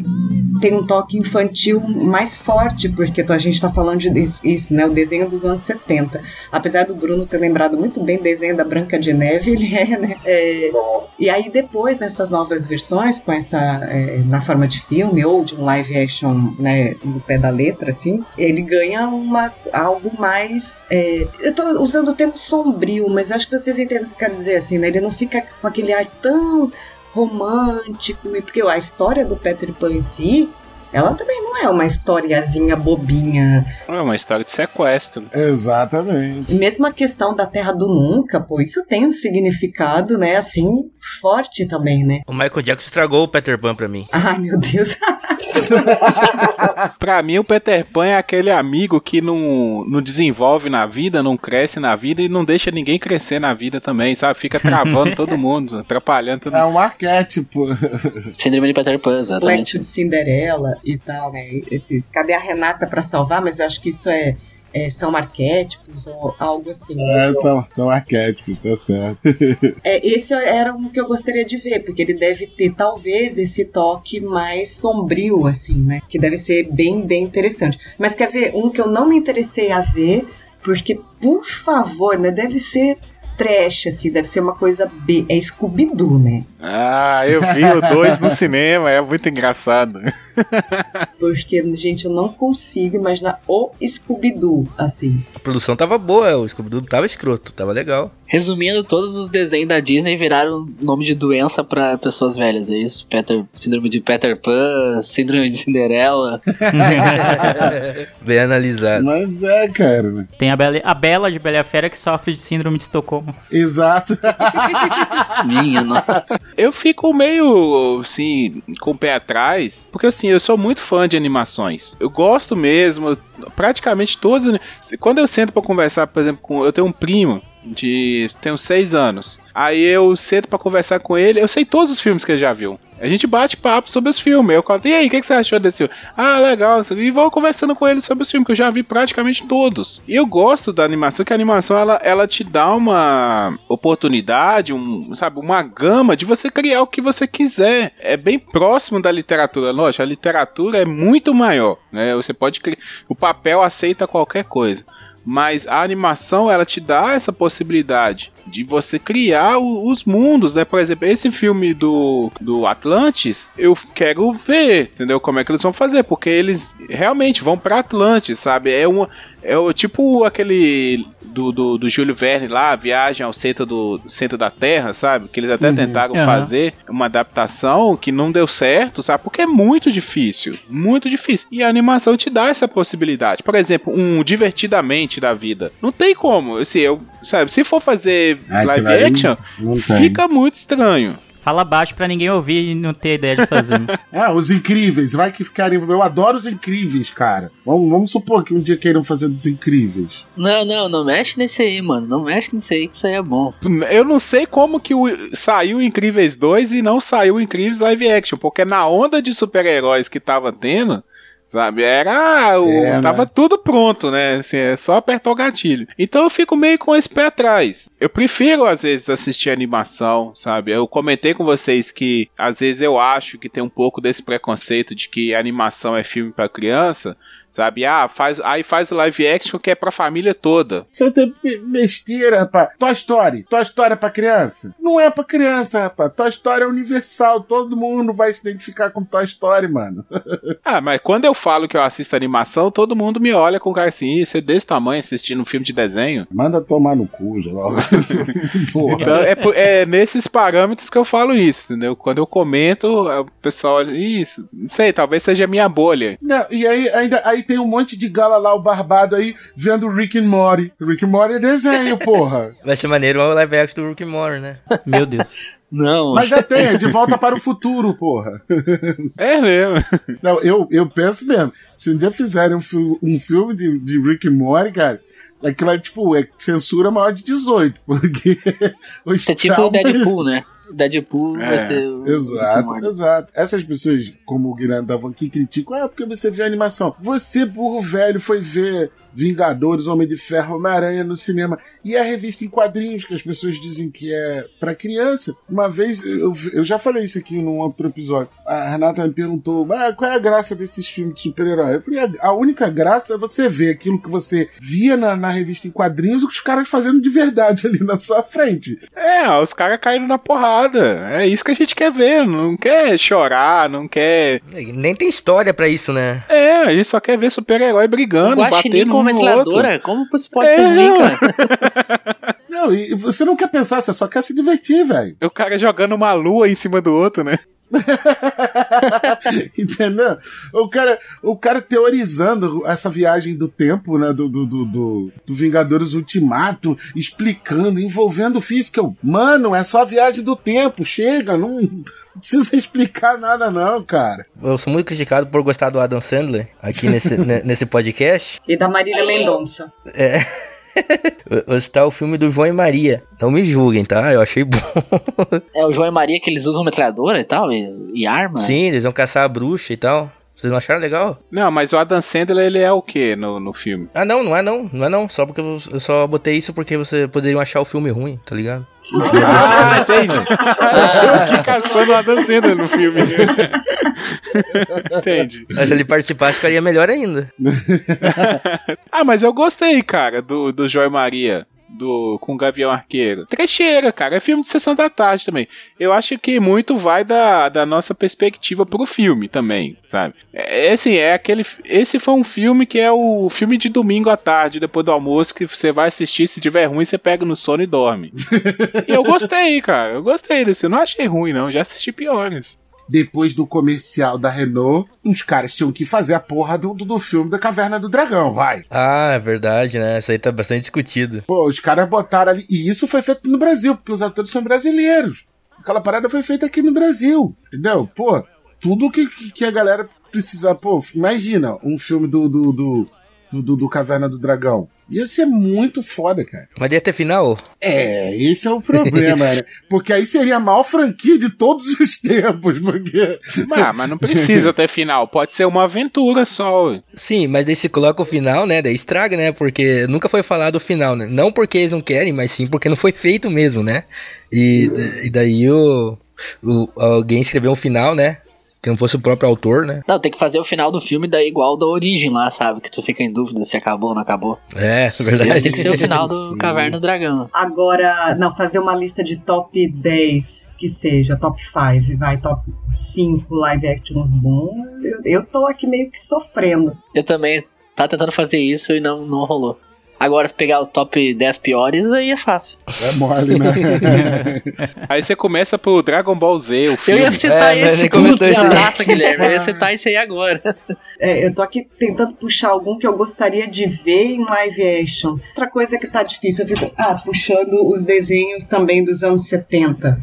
tem um toque infantil mais forte, porque a gente tá falando de isso, né? O desenho dos anos 70. Apesar do Bruno ter lembrado muito bem o desenho da Branca de Neve, ele é, né? É, e aí depois, nessas novas versões, com essa. É, na forma de filme ou de um live action, né? No pé da letra, assim, ele ganha uma, algo mais. É, eu tô usando o termo sombrio, mas acho que vocês entendem o que eu quero dizer, assim, né? Ele não fica com aquele ar tão romântico, porque a história do Peter Pan em si, ela também não é uma historiazinha bobinha. É uma história de sequestro. Exatamente. Mesmo a questão da Terra do Nunca, pô, isso tem um significado, né, assim, forte também, né? O Michael Jackson estragou o Peter Pan pra mim. Ai, meu Deus. pra mim, o Peter Pan é aquele amigo que não, não desenvolve na vida, não cresce na vida e não deixa ninguém crescer na vida também, sabe? Fica travando todo mundo, atrapalhando todo É mundo. um arquétipo. Síndrome de Peter Pan, exatamente. de Cinderela e tal, né? Esses, cadê a Renata pra salvar? Mas eu acho que isso é, é, são arquétipos ou algo assim. né? É, são, são arquétipos, tá certo. É, esse era um que eu gostaria de ver, porque ele deve ter talvez esse toque mais sombrio, assim, né? Que deve ser bem, bem interessante. Mas quer ver um que eu não me interessei a ver, porque, por favor, né? Deve ser trash, assim, deve ser uma coisa B. É Scooby-Doo, né? Ah, eu vi o 2 no cinema, é muito engraçado. Porque, gente, eu não consigo imaginar o Scooby-Doo, assim. A produção tava boa, o Scooby-Doo tava escroto, tava legal. Resumindo, todos os desenhos da Disney viraram nome de doença pra pessoas velhas, é isso? Peter, síndrome de Peter Pan, síndrome de Cinderela. Bem analisado. Mas é, cara. Tem a Bela, a Bela de Bela Fera que sofre de síndrome de Estocolmo. Exato. Minha, não. Eu fico meio, assim, com o pé atrás, porque assim, eu sou muito fã de animações. Eu gosto mesmo, praticamente todas. as- Quando eu sento pra conversar, por exemplo, com. Eu tenho um primo de. tenho seis anos. Aí eu sento pra conversar com ele, eu sei todos os filmes que ele já viu. A gente bate papo sobre os filmes. Eu falo, e aí, o que, que você achou desse filme? Ah, legal. E vou conversando com ele sobre os filmes, que eu já vi praticamente todos. E eu gosto da animação, que a animação ela, ela te dá uma oportunidade, um, sabe, uma gama de você criar o que você quiser. É bem próximo da literatura. Lógico, a literatura é muito maior. Né? Você pode criar. O papel aceita qualquer coisa. Mas a animação ela te dá essa possibilidade de você criar o- os mundos, né? Por exemplo, esse filme do, do Atlantis, eu quero ver, entendeu? Como é que eles vão fazer, porque eles realmente vão pra Atlantis, sabe? É uma é o tipo aquele do, do, do Júlio Verne lá, Viagem ao Centro do Centro da Terra, sabe? Que eles até Uhum. tentaram Aham. fazer uma adaptação que não deu certo, sabe? Porque é muito difícil, muito difícil. E a animação te dá essa possibilidade. Por exemplo, um divertidamente da vida. Não tem como, assim, eu, sabe, se for fazer Ah, live action, fica muito estranho. Fala baixo pra ninguém ouvir e não ter ideia de fazer. É, os incríveis, vai que ficarem. Eu adoro os incríveis, cara. Vamos, vamos supor que um dia queiram fazer dos incríveis. Não, não, não mexe nesse aí, mano. Não mexe nesse aí, que isso aí é bom. Eu não sei como que o, saiu Incríveis 2 e não saiu Incríveis Live Action, porque na onda de super-heróis que tava tendo, sabe, era. O, É, né? tava tudo pronto, né? Assim, é só apertar o gatilho. Então eu fico meio com esse pé atrás. Eu prefiro, às vezes, assistir animação, sabe? Eu comentei com vocês que, às vezes, eu acho que tem um pouco desse preconceito de que animação é filme pra criança. Sabe? Ah, faz, aí faz o live action que é pra família toda. Você tem besteira, rapaz. Toy Story. Toy Story é pra criança? Não é pra criança, rapaz. Toy Story é universal. Todo mundo vai se identificar com Toy Story, mano. Ah, mas quando eu falo que eu assisto animação, todo mundo me olha com cara assim, "Ih, você é desse tamanho assistindo um filme de desenho. Manda tomar no cu. Porra. Então é, é nesses parâmetros que eu falo isso, entendeu? Quando eu comento, o pessoal olha, isso, não sei, talvez seja minha bolha. Não, e aí ainda aí tem um monte de gala lá, o barbado aí, vendo Rick and Morty. Rick and Morty é desenho, porra. Vai ser maneiro o live action do Rick and Morty, né? Meu Deus. Não, Mas já tem, é de volta para o futuro, porra. É mesmo. Não, eu, eu penso mesmo. Se um dia fizerem um, fi- um filme de, de Rick and Morty, cara, aquilo é tipo, é censura maior de 18, porque Isso é tipo o Deadpool, né? Deadpool É, vai ser. Exato, exato. Essas pessoas, como o Guilherme dava aqui, criticam, ah, porque você vê a animação. Você, burro velho, foi ver Vingadores, Homem de Ferro, Homem-Aranha no cinema. E a revista em quadrinhos, que as pessoas dizem que é para criança. Uma vez, eu, eu já falei isso aqui num outro episódio. A Renata me perguntou ah, qual é a graça desses filmes de super-herói. Eu falei, a, a única graça é você ver aquilo que você via na, na revista em quadrinhos, os caras fazendo de verdade ali na sua frente. É, os caras caindo na porrada. É isso que a gente quer ver. Não quer chorar, não quer. Nem tem história pra isso, né? É, a gente só quer ver super-herói brigando, batendo com no outro. metralhadora? Como isso pode É, ser ruim, cara? Não, e você não quer pensar, você só quer se divertir, velho. O cara jogando uma lua em cima do outro, né? Entendeu? O cara, o cara teorizando essa viagem do tempo, né? Do, do, do, do, do Vingadores Ultimato, explicando, envolvendo física. Eu, Mano, é só a viagem do tempo, chega, não, não precisa explicar nada, não, cara. Eu sou muito criticado por gostar do Adam Sandler aqui nesse, ne- nesse podcast. E da Marília Mendonça. É. Hoje tá o filme do João e Maria. Não me julguem, tá? Eu achei bom. É o João e Maria que eles usam metralhadora e tal, e, e arma. Sim, eles vão caçar a bruxa e tal. Vocês não acharam legal? Não, mas o Adam Sandler, ele é o que no, no filme? Ah, não, não é não. Não é não. Só porque eu eu só botei isso porque você poderiam achar o filme ruim, tá ligado? Ah, entendi. Eu aqui caçando o Adam Sandler no filme. entendi. Mas se ele participasse, ficaria melhor ainda. Ah, mas eu gostei, cara, do, do Joy Maria. Do, com o Gavião Arqueiro. Trecheira, cara. É filme de sessão da tarde também. Eu acho que muito vai da, da nossa perspectiva pro filme também, sabe? É, é assim, é aquele. Esse foi um filme que é o filme de domingo à tarde, depois do almoço, que você vai assistir. Se tiver ruim, você pega no sono e dorme. e eu gostei, cara. Eu gostei desse. Eu não achei ruim, não. Já assisti piores. Depois do comercial da Renault, os caras tinham que fazer a porra do, do, do filme da Caverna do Dragão, vai. Ah, é verdade, né? Isso aí tá bastante discutido. Pô, os caras botaram ali. E isso foi feito no Brasil, porque os atores são brasileiros. Aquela parada foi feita aqui no Brasil, entendeu? Pô, tudo que, que, a galera precisa. Pô, imagina um filme do, do, do, do, do- do Caverna do Dragão. Ia ser muito foda, cara. Mas ia ter final? É, esse é o problema, né? Porque aí seria a maior franquia de todos os tempos, porque. Ah, mas não precisa ter final. Pode ser uma aventura só. ué. Sim, mas daí se coloca o final, né? Daí estraga, né? Porque nunca foi falado o final, né? Não porque eles não querem, mas sim porque não foi feito mesmo, né? E, e daí o, o- alguém escreveu um final, né? Que não fosse o próprio autor, né? Não, tem que fazer o final do filme daí igual da origem lá, sabe? Que tu fica em dúvida se acabou ou não acabou. É, Esse verdade. tem que ser o final do Sim. Caverna do Dragão. Agora, não, fazer uma lista de top 10, que seja, top 5, vai, top 5 live actions bons. Eu, eu tô aqui meio que sofrendo. Eu também tava tentando fazer isso e não, não rolou. Agora, se pegar o top 10 piores, aí é fácil. É mole, né? Aí você começa pro Dragon Ball Z, o Eu filme. ia citar É, esse isso aí. abraça, Guilherme. Eu ia citar isso aí agora. É, eu tô aqui tentando puxar algum que eu gostaria de ver em live action. Outra coisa que tá difícil, eu fico ah, puxando os desenhos também dos anos 70.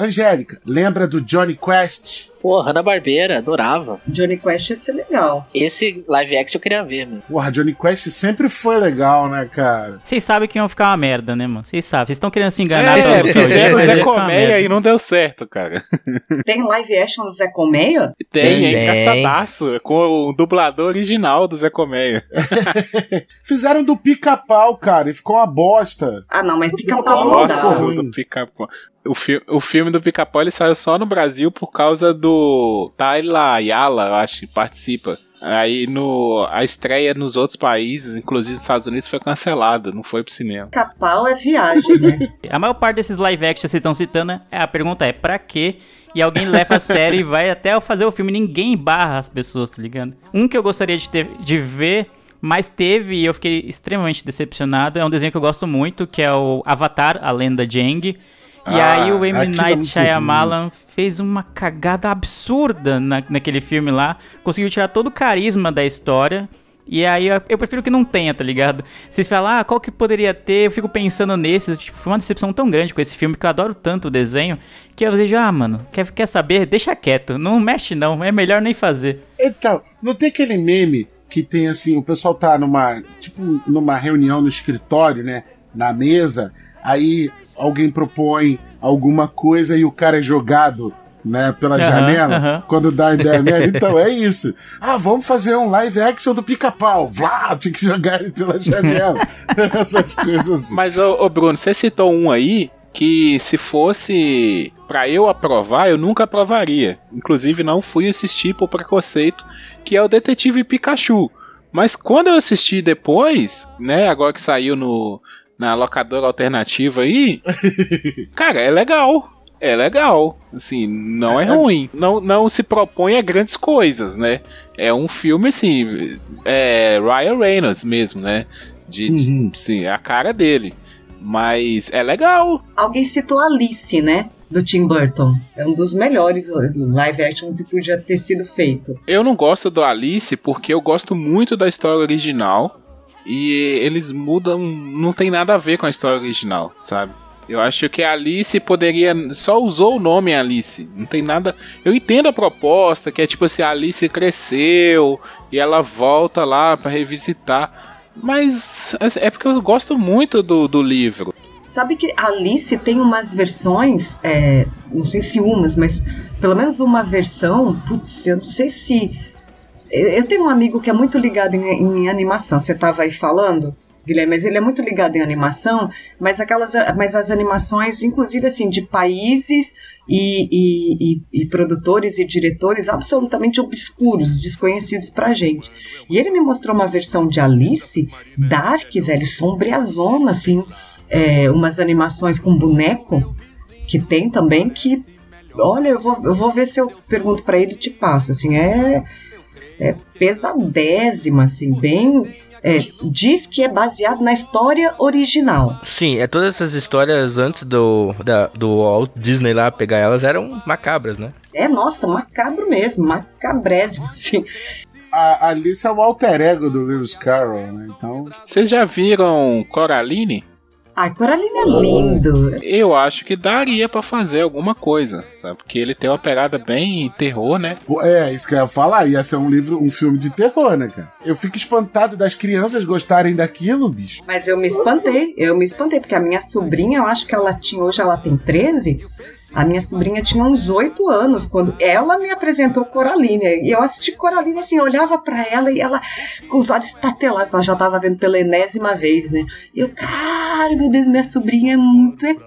Angélica, lembra do Johnny Quest? Pô, Hanna Barbeira, adorava. Johnny Quest ia ser legal. Esse live action eu queria ver, mano. Porra, Johnny Quest sempre foi legal, né, cara? Vocês sabem que iam ficar uma merda, né, mano? Vocês sabem. Vocês estão querendo se enganar É, fizeram o Zé Colmeia e não deu certo, cara. Tem live action do Zé Colmeia? Tem, hein? Caçadaço, com o dublador original do Zé Colmeia. Fizeram do pica-pau, cara, e ficou uma bosta. Ah, não, mas pica-pau não dá. Nossa, do Pica-Pau. O, fi o filme do Pica-Pau ele saiu só no Brasil por causa do Tayla Ayala, eu acho, que participa. Aí no, a estreia nos outros países, inclusive nos Estados Unidos, foi cancelada, não foi pro cinema. Pica-pau é viagem, né? A maior parte desses live action que vocês estão citando, é- a pergunta é pra quê? E alguém leva a sério e vai até fazer o filme. Ninguém barra as pessoas, tá ligado? Um que eu gostaria de, ter, de ver, mas teve e eu fiquei extremamente decepcionado, é um desenho que eu gosto muito, que é o Avatar, a lenda de Aang. E Ah, aí o M. é Night Shyamalan fez uma cagada absurda na, naquele filme lá. Conseguiu tirar todo o carisma da história. E aí eu, prefiro que não tenha, tá ligado? Vocês falam, ah, qual que poderia ter? Eu fico pensando nesses. Tipo, foi uma decepção tão grande com esse filme que eu adoro tanto o desenho. Que eu vejo, ah, mano, quer, quer saber? Deixa quieto. Não mexe não. É melhor nem fazer. Então, não tem aquele meme que tem assim, o pessoal tá numa, tipo, numa reunião no escritório, né, na mesa, aí alguém propõe alguma coisa e o cara é jogado né, pela Aham, janela, aham. quando dá a ideia merda. Então é isso. Ah, vamos fazer um live action do pica-pau. Vlá, tinha que jogar ele pela janela. Essas coisas assim. Mas, ô, ô, Bruno, você citou um aí que se fosse pra eu aprovar, eu nunca aprovaria. Inclusive, não fui assistir por preconceito, que é o Detetive Pikachu. Mas quando eu assisti depois, né, agora que saiu no, na locadora alternativa aí, cara, é legal. É legal. Assim, não é ruim. Não, não se propõe a grandes coisas, né? É um filme, assim, é Ryan Reynolds mesmo, né? De, de- Uhum. sim, é a cara dele. Mas é legal. Alguém citou Alice, né? Do Tim Burton. É um dos melhores live action que podia ter sido feito. Eu não gosto do Alice porque eu gosto muito da história original. E eles mudam. Não tem nada a ver com a história original, sabe? Eu acho que a Alice poderia. Só usou o nome Alice. Não tem nada. Eu entendo a proposta, que é tipo assim: a Alice cresceu e ela volta lá pra revisitar. Mas é porque eu gosto muito do, do livro. Sabe que Alice tem umas versões, é, não sei se umas, mas pelo menos uma versão, putz, eu não sei se. Eu tenho um amigo que é muito ligado em, em animação, você estava aí falando, Guilherme, mas ele é muito ligado em animação, mas aquelas, mas as animações, inclusive assim, de países e, e- e- e produtores e diretores absolutamente obscuros, desconhecidos pra gente. E ele me mostrou uma versão de Alice, dark, velho, sombriazona, assim, é, umas animações com boneco que tem também que olha eu vou, eu vou ver se eu pergunto pra ele e te passo assim é, é pesadésima assim bem é, diz que é baseado na história original Sim, é todas essas histórias antes do, da, do Walt Disney lá pegar elas eram macabras, né? é nossa macabro mesmo macabrésimo assim A a Alice é o alter ego do Lewis Carroll, né? Então. Vocês já viram Coraline? Ai Coraline é lindo Eu acho que daria pra fazer alguma coisa, sabe? Porque ele tem uma pegada bem terror, né? É, isso que eu ia falar. Ia ser um livro, um filme de terror, né, cara? Eu fico espantado das crianças gostarem daquilo, bicho. Mas eu me espantei, eu me espantei, porque a minha sobrinha, eu acho que ela tinha, hoje ela tem 13, a minha sobrinha tinha uns 8 anos, quando ela me apresentou Coraline. E eu assisti Coraline assim, olhava pra ela e ela com os olhos estatelados, que ela já tava vendo pela enésima vez, né? E eu, cara, meu Deus, minha sobrinha é muito ET,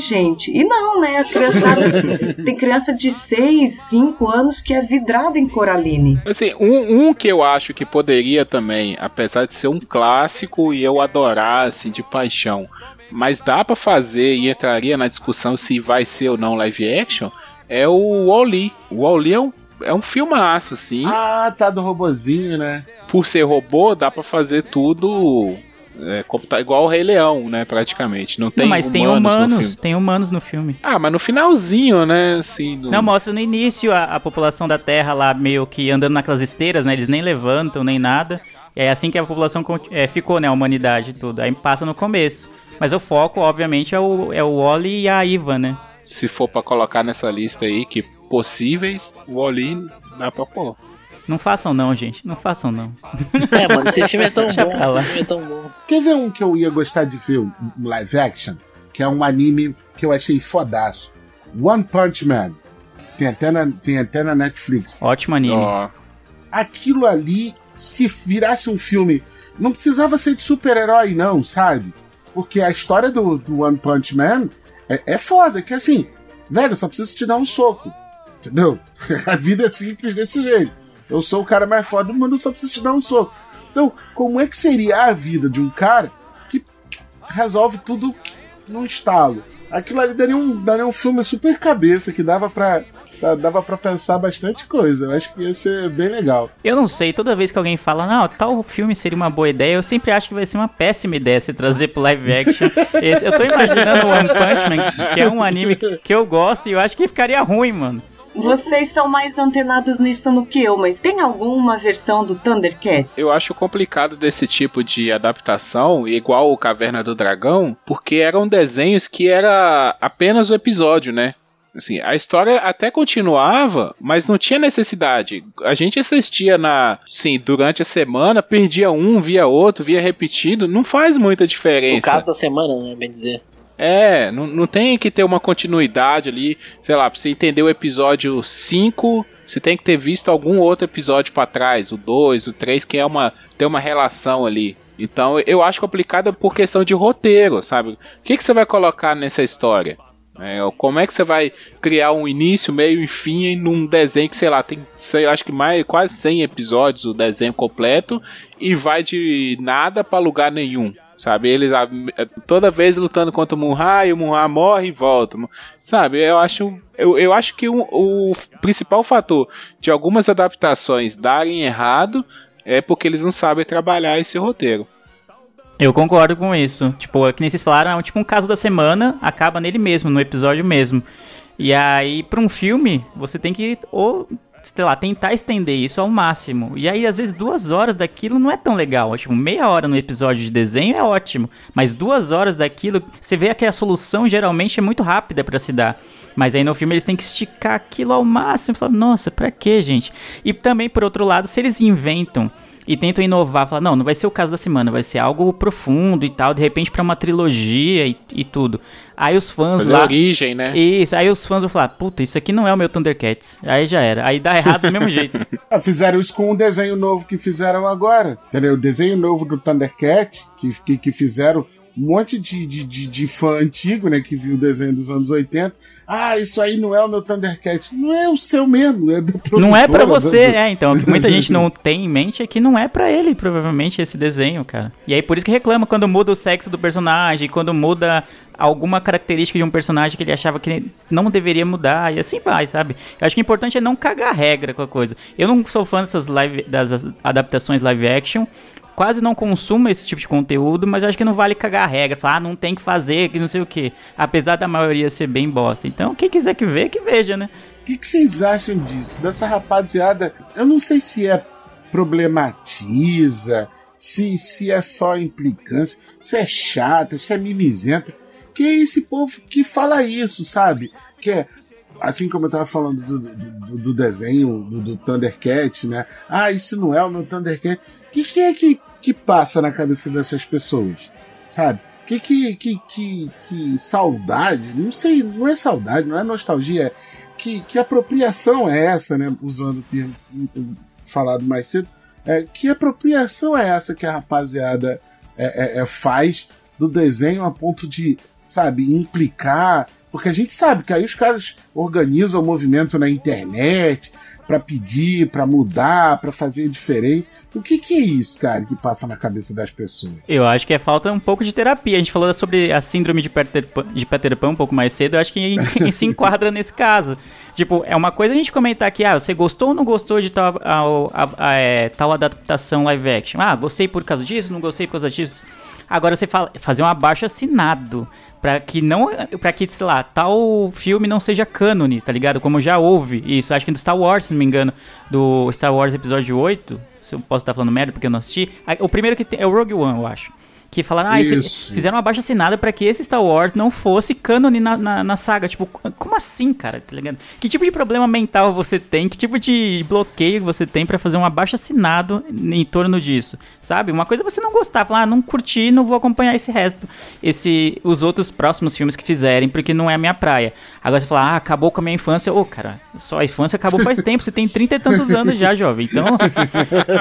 gente. E não, né? A criançada, tem criança de 6, 5 anos que é vidrada em Coraline. Assim, um, um que eu acho que poderia também, apesar de ser um clássico e eu adorar, assim, de paixão, mas dá pra fazer e entraria na discussão se vai ser ou não live action, é o Wall-E. O Wall-E é um, é um filmaço, assim. Ah, tá do robozinho, né? Por ser robô, dá pra fazer tudo é, como tá- igual o Rei Leão, né, praticamente. Não tem Não, mas tem humanos no humanos, filme. tem humanos no filme. Ah, mas no finalzinho, né, assim... no- Não, mostra no início a, a população da Terra lá meio que andando naquelas esteiras, né? Eles nem levantam, nem nada. E é assim que a população é, ficou, né? A humanidade e tudo. Aí passa no começo. Mas o foco, obviamente, é o, é o Wally e a Iva, né? Se for pra colocar nessa lista aí, que possíveis, o Wall-E dá pra pôr. Não façam não, gente. Não façam não. É, mano, esse filme é tão bom, esse filme é tão bom. Quer ver um que eu ia gostar de ver, um live action? Que é um anime que eu achei fodaço. One Punch Man. Tem até na, tem até na Netflix. Ótimo anime. Ó, Aquilo ali, se virasse um filme, não precisava ser de super-herói, não, sabe? Porque a história do, do One Punch Man é, é foda, que assim, velho, só preciso te dar um soco. Entendeu? A vida é simples desse jeito. Eu sou o cara mais foda do mundo, só preciso te dar um soco. Então, como é que seria a vida de um cara que resolve tudo num estalo? Aquilo ali daria um, daria um filme super cabeça que dava pra, dava pra pensar bastante coisa. Eu acho que ia ser bem legal. Eu não sei, toda vez que alguém fala, não, tal filme seria uma boa ideia, eu sempre acho que vai ser uma péssima ideia se trazer pro live action. Esse- eu tô imaginando o One Punch Man, que é um anime que eu gosto e eu acho que ficaria ruim, mano. Vocês são mais antenados nisso do que eu, mas tem alguma versão do Thundercat? eu acho complicado desse tipo de adaptação, igual o Caverna do Dragão, porque eram desenhos que era apenas o episódio, né? Assim, a história até continuava, mas não tinha necessidade. A gente assistia na, sim, durante a semana, perdia um, via outro, via repetido, não faz muita diferença. caso da semana, né, bem dizer. É, não, não tem que ter uma continuidade ali, sei lá, pra você entender o episódio 5, você tem que ter visto algum outro episódio pra trás, o 2, o 3, que é uma tem uma relação ali. Então eu acho complicado por questão de roteiro, sabe? O que, que você vai colocar nessa história? É, como é que você vai criar um início, meio e fim num desenho que, sei lá, tem, sei, acho que mais quase 100 episódios o desenho completo e vai de nada para lugar nenhum, sabe? Eles a- toda vez lutando contra o Munra e o Munra morre e volta, sabe? Eu acho, eu, eu acho que o, o principal fator de algumas adaptações darem errado é porque eles não sabem trabalhar esse roteiro. Eu concordo com isso. Tipo, é que nem vocês falaram, é tipo um caso da semana, acaba nele mesmo, no episódio mesmo. E aí, pra um filme, você tem que, ou, sei lá, tentar estender isso ao máximo. E aí, às vezes, duas horas daquilo não é tão legal. Tipo, meia hora no episódio de desenho é ótimo. Mas duas horas daquilo, você vê que a solução geralmente é muito rápida pra se dar. Mas aí no filme eles têm que esticar aquilo ao máximo. Fala, Nossa, pra quê, gente? E também, por outro lado, se eles inventam e tentam inovar, falar, não, não vai ser o caso da semana, vai ser algo profundo e tal, de repente pra uma trilogia e, e tudo. Aí os fãs Fazer lá. origem, né? Isso, aí os fãs vão falar, puta, isso aqui não é o meu Thundercats. Aí já era. Aí dá errado do mesmo jeito. Ah, Fizeram isso com o desenho novo que fizeram agora. Entendeu? O desenho novo do Thundercat, que, que, que fizeram um monte de, de, de, de fã antigo, né? Que viu o desenho dos anos 80. Ah, isso aí não é o meu Thundercat. Não é o seu mesmo, é da Não é pra produtora, você, da- é, então. O que muita gente não tem em mente é que não é pra ele, provavelmente, esse desenho, cara. E aí por isso que reclama quando muda o sexo do personagem, quando muda alguma característica de um personagem que ele achava que não deveria mudar, e assim vai, sabe? Eu acho que o importante é não cagar regra com a coisa. Eu não sou fã dessas live, das adaptações live action. Quase não consumo esse tipo de conteúdo, mas eu acho que não vale cagar a regra, falar, ah, não tem que fazer, que não sei o que. Apesar da maioria ser bem bosta. Então, quem quiser que vê, que veja, né? O que, que vocês acham disso? Dessa rapaziada, eu não sei se é problematiza, se, se é só implicância, se é chata, se é mimizenta. Que é esse povo que fala isso, sabe? Que é, assim como eu tava falando do, do, do- do desenho do, do Thundercat, né? Ah, isso não é o meu Thundercat. Que, que é que, que passa na cabeça dessas pessoas? Sabe? Que, que, que, que, que saudade, não sei, não é saudade, não é nostalgia, que, que apropriação é essa, né? Usando o termo falado mais cedo. É, que apropriação é essa que a rapaziada é, é, é, faz do desenho a ponto de, sabe, implicar? Porque a gente sabe que aí os caras organizam o movimento na internet para pedir, para mudar, para fazer diferente. O que, que é isso, cara, que passa na cabeça das pessoas? Eu acho que é falta um pouco de terapia. A gente falou sobre a síndrome de Peter Pan, de Peter Pan um pouco mais cedo. Eu acho que se enquadra nesse caso. Tipo, é uma coisa a gente comentar aqui, ah, você gostou ou não gostou de tal, a, a- a- é, tal adaptação live action? Ah, gostei por causa disso, não gostei por causa disso. Agora você fala, fazer um abaixo assinado para que não, para que sei lá, tal filme não seja cânone, tá ligado? Como já houve isso, acho que do Star Wars, se não me engano, do Star Wars episódio 8, se eu posso estar falando merda porque eu não assisti. O primeiro que tem é o Rogue One, eu acho. Que falaram, ah, esse- fizeram uma baixa assinada pra que esse Star Wars não fosse cânone na, na, na saga. Tipo, como assim, cara? Tá ligado? Que tipo de problema mental você tem? Que tipo de bloqueio você tem pra fazer um abaixo assinado em torno disso? Sabe? Uma coisa é você não gostar, falar, ah, não curti, não vou acompanhar esse resto. Esse, os outros próximos filmes que fizerem, porque não é a minha praia. Agora você fala, ah, acabou com a minha infância. Ô, cara, só a infância acabou faz tempo. Você tem trinta e tantos anos já, jovem. Então,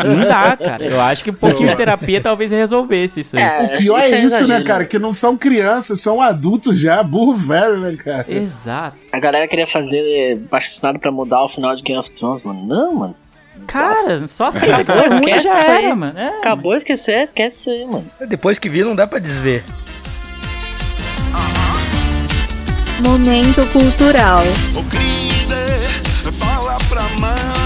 não dá, cara. Eu acho que um pouquinho de terapia talvez resolvesse isso aí. É, O pior isso é isso, né, exagero. cara? Que não são crianças, são adultos já, burro velho, né, cara? Exato. A galera queria fazer baixo assinado pra mudar o final de Game of Thrones, mano. Não, mano. Cara, só aceita que Acabou, foi ruim esquece já isso aí. era, mano. É, Acabou, esquecer, esquece isso aí, mano. Depois que vi, não dá pra desver. Momento cultural. Ô querida, fala pra mãe.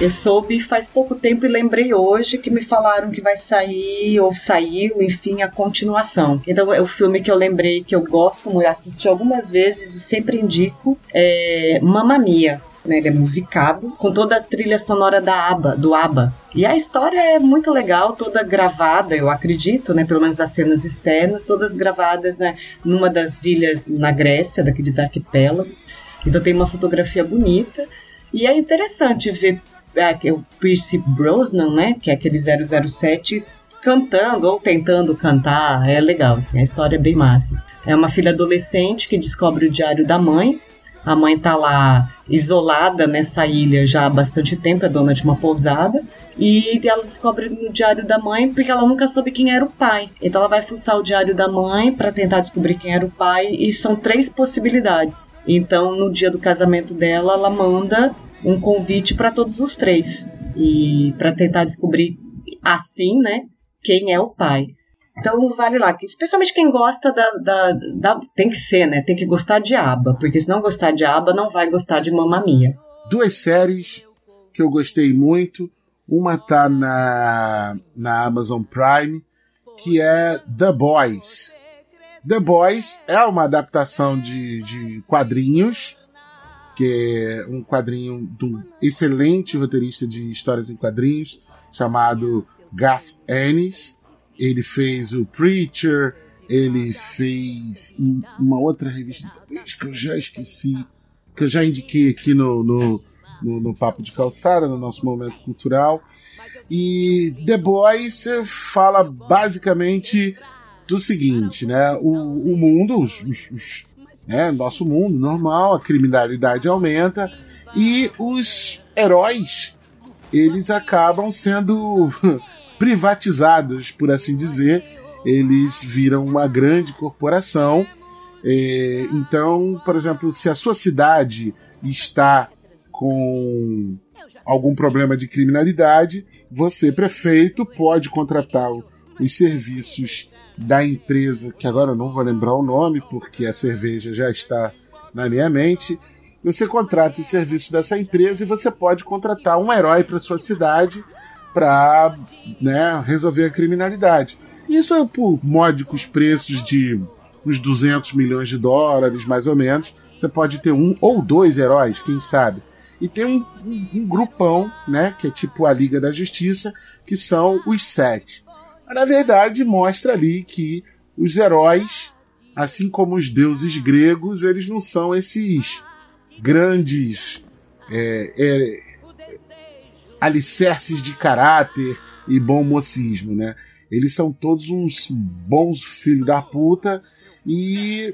Eu soube faz pouco tempo e lembrei hoje que me falaram que vai sair ou saiu, enfim, a continuação. Então é o filme que eu lembrei que eu gosto muito, assisti algumas vezes e sempre indico é Mamma Mia. Né, ele é musicado com toda a trilha sonora da ABBA, do ABBA. E a história é muito legal, toda gravada, eu acredito, né, pelo menos as cenas externas, todas gravadas né, numa das ilhas na Grécia, daqueles arquipélagos. Então tem uma fotografia bonita. E é interessante ver é, que o Pierce Brosnan, né, que é aquele 007, cantando ou tentando cantar. É legal, assim, a história é bem massa. É uma filha adolescente que descobre o diário da mãe. A mãe tá lá isolada nessa ilha já há bastante tempo, é dona de uma pousada. E ela descobre no diário da mãe porque ela nunca soube quem era o pai. Então ela vai fuçar o diário da mãe para tentar descobrir quem era o pai e são três possibilidades. Então no dia do casamento dela, ela manda um convite para todos os três e para tentar descobrir assim, né, quem é o pai. Então vale lá, especialmente quem gosta da, da, da, Tem que ser, né? Tem que gostar de aba, porque se não gostar de aba, não vai gostar de Mamma Mia. Duas séries que eu gostei muito. Uma tá na, na Amazon Prime, que é The Boys. The Boys é uma adaptação de, de quadrinhos, que é um quadrinho de um excelente roteirista de histórias em quadrinhos, chamado Garth Ennis ele fez o Preacher, ele fez uma outra revista que eu já esqueci, que eu já indiquei aqui no, no, no, no Papo de Calçada, no nosso momento cultural. E The Boys fala basicamente do seguinte, né? O, o mundo, os, os, né? nosso mundo normal, a criminalidade aumenta e os heróis eles acabam sendo privatizados, por assim dizer. Eles viram uma grande corporação. É, então, por exemplo, se a sua cidade está com algum problema de criminalidade, você, prefeito, pode contratar os serviços da empresa, que agora eu não vou lembrar o nome, porque a cerveja já está na minha mente. Você contrata os serviços dessa empresa e você pode contratar um herói para sua cidade para né, resolver a criminalidade. Isso é por módicos preços de uns 200 milhões de dólares, mais ou menos. Você pode ter um ou dois heróis, quem sabe. E tem um, um, um grupão, né, que é tipo a Liga da Justiça, que são os sete. Mas, na verdade, mostra ali que os heróis, assim como os deuses gregos, eles não são esses grandes é, é, alicerces de caráter e bom mocismo, né? Eles são todos uns bons filhos da puta e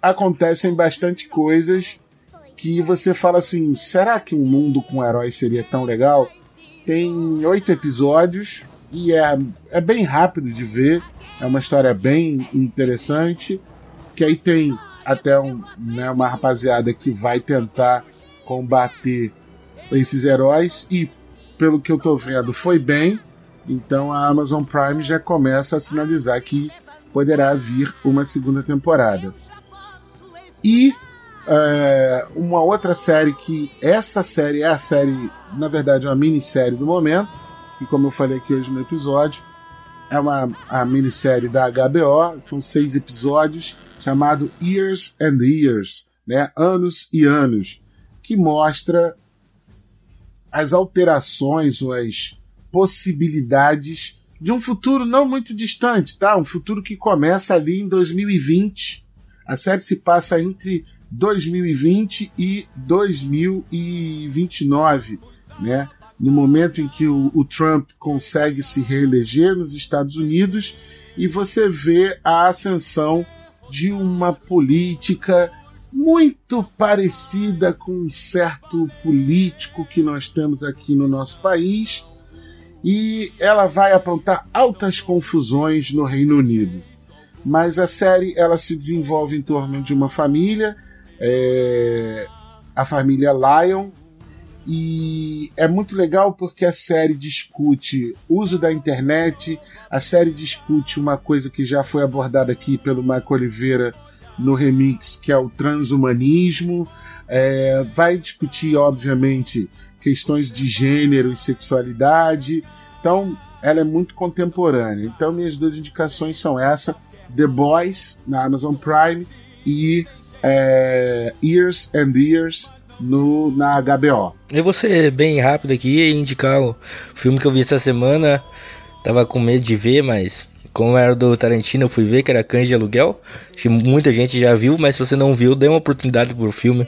acontecem bastante coisas que você fala assim: será que um mundo com heróis seria tão legal? Tem oito episódios e é, é bem rápido de ver, é uma história bem interessante. Que aí tem até um, né, uma rapaziada que vai tentar combater esses heróis e, pelo que eu tô vendo, foi bem. Então a Amazon Prime já começa a sinalizar que poderá vir uma segunda temporada. E é, uma outra série que essa série é a série, na verdade, uma minissérie do momento, e como eu falei aqui hoje no episódio, é uma a minissérie da HBO, são seis episódios, chamado Years and Years, né? Anos e Anos, que mostra as alterações ou as possibilidades de um futuro não muito distante, tá? Um futuro que começa ali em 2020. A série se passa entre 2020 e 2029, né? No momento em que o, o Trump consegue se reeleger nos Estados Unidos e você vê a ascensão de uma política muito parecida com um certo político que nós temos aqui no nosso país, e ela vai apontar altas confusões no Reino Unido. Mas a série ela se desenvolve em torno de uma família, é, a família Lion, e é muito legal porque a série discute uso da internet, a série discute uma coisa que já foi abordada aqui pelo Michael Oliveira no remix, que é o transhumanismo. É, vai discutir, obviamente, questões de gênero e sexualidade. Então, ela é muito contemporânea. Então, minhas duas indicações são essa: The Boys, na Amazon Prime, e é, Years and Years no, na HBO. Eu vou ser bem rápido aqui e indicar o filme que eu vi essa semana. Tava com medo de ver, mas como era do Tarantino, eu fui ver que era Cães de Aluguel. Acho que muita gente já viu, mas se você não viu, dê uma oportunidade pro filme.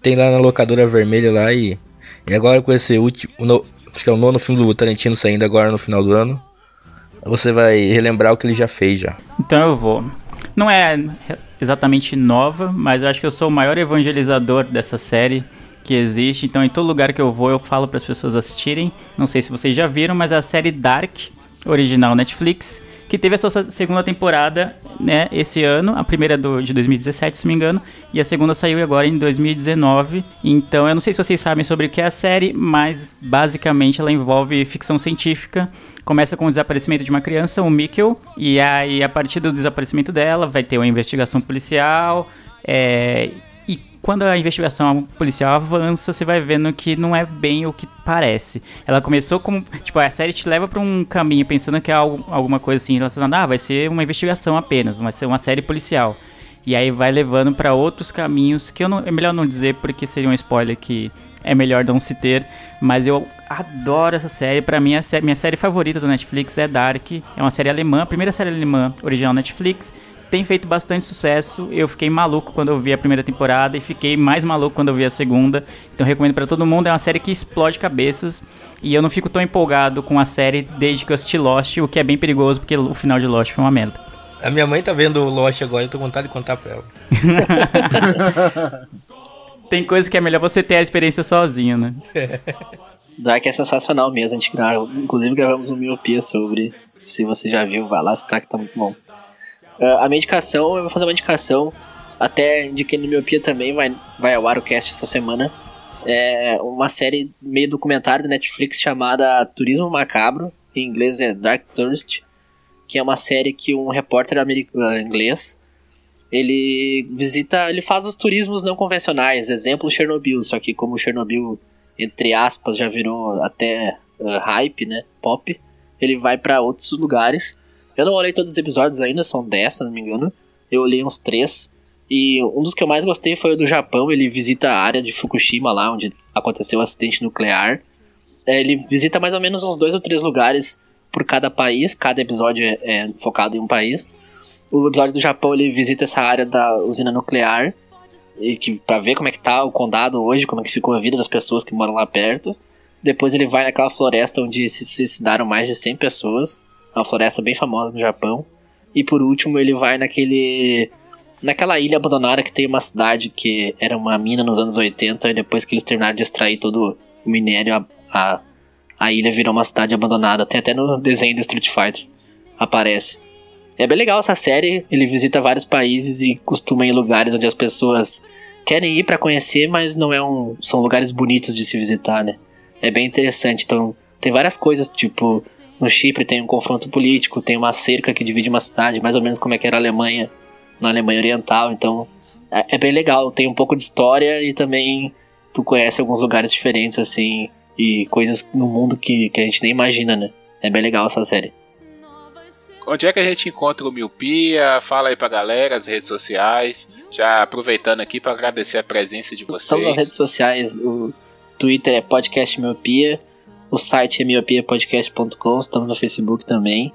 Tem lá na locadora vermelha lá e, e agora com esse último. No, acho que é o nono filme do Tarantino saindo agora no final do ano. você vai relembrar o que ele já fez já. Então eu vou. Não é exatamente nova, mas eu acho que eu sou o maior evangelizador dessa série que existe. Então, em todo lugar que eu vou, eu falo para as pessoas assistirem. Não sei se vocês já viram, mas é a série Dark, original Netflix, que teve a sua segunda temporada né, esse ano. A primeira do, de 2017, se não me engano, e a segunda saiu agora em 2019. Então, eu não sei se vocês sabem sobre o que é a série, mas basicamente ela envolve ficção científica. Começa com o desaparecimento de uma criança, o Mikkel, e aí a partir do desaparecimento dela vai ter uma investigação policial. É, quando a investigação policial avança, você vai vendo que não é bem o que parece. Ela começou como. Tipo, a série te leva pra um caminho pensando que é algo, alguma coisa assim relacionada. Ah, vai ser uma investigação apenas, vai ser uma série policial. E aí vai levando para outros caminhos que eu não, é melhor não dizer porque seria um spoiler que é melhor não se ter, mas eu adoro essa série. Para mim, a minha série favorita do Netflix é Dark. É uma série alemã, a primeira série alemã original Netflix. Tem feito bastante sucesso. Eu fiquei maluco quando eu vi a primeira temporada e fiquei mais maluco quando eu vi a segunda. Então recomendo para todo mundo. É uma série que explode cabeças e eu não fico tão empolgado com a série desde que eu assisti Lost, o que é bem perigoso porque o final de Lost foi uma merda. A minha mãe tá vendo Lost agora, eu tô com vontade de contar pra ela. Tem coisas que é melhor você ter a experiência sozinho, né? Dark é sensacional mesmo. A gente grava, inclusive gravamos um miopia sobre. Se você já viu, vai lá, que tá muito bom. Uh, a medicação, eu vou fazer uma indicação. Até indiquei no miopia também, vai, vai ao ar o cast essa semana. É uma série meio documentário da Netflix chamada Turismo Macabro. Em inglês é Dark Tourist. Que é uma série que um repórter americano, inglês ele visita, ele faz os turismos não convencionais, exemplo Chernobyl, só que como Chernobyl entre aspas já virou até uh, hype, né, pop, ele vai para outros lugares. Eu não olhei todos os episódios ainda, são 10, se não me engano. Eu olhei uns 3. E um dos que eu mais gostei foi o do Japão, ele visita a área de Fukushima lá onde aconteceu o acidente nuclear. É, ele visita mais ou menos uns dois ou três lugares por cada país, cada episódio é, é focado em um país o episódio do Japão ele visita essa área da usina nuclear e que para ver como é que tá o condado hoje, como é que ficou a vida das pessoas que moram lá perto. Depois ele vai naquela floresta onde se suicidaram mais de 100 pessoas, uma floresta bem famosa no Japão. E por último ele vai naquele naquela ilha abandonada que tem uma cidade que era uma mina nos anos 80 e depois que eles terminaram de extrair todo o minério a, a, a ilha virou uma cidade abandonada. Tem até no desenho do Street Fighter aparece. É bem legal essa série. Ele visita vários países e costuma ir em lugares onde as pessoas querem ir para conhecer, mas não é um, são lugares bonitos de se visitar, né? É bem interessante. Então, tem várias coisas, tipo, no Chipre tem um confronto político, tem uma cerca que divide uma cidade, mais ou menos como é que era a Alemanha, na Alemanha Oriental. Então, é, é bem legal. Tem um pouco de história e também tu conhece alguns lugares diferentes, assim, e coisas no mundo que, que a gente nem imagina, né? É bem legal essa série. Onde é que a gente encontra o Miopia? Fala aí pra galera, as redes sociais. Já aproveitando aqui para agradecer a presença de vocês. Estamos nas redes sociais, o Twitter é podcast Miopia, o site é miopiapodcast.com, estamos no Facebook também.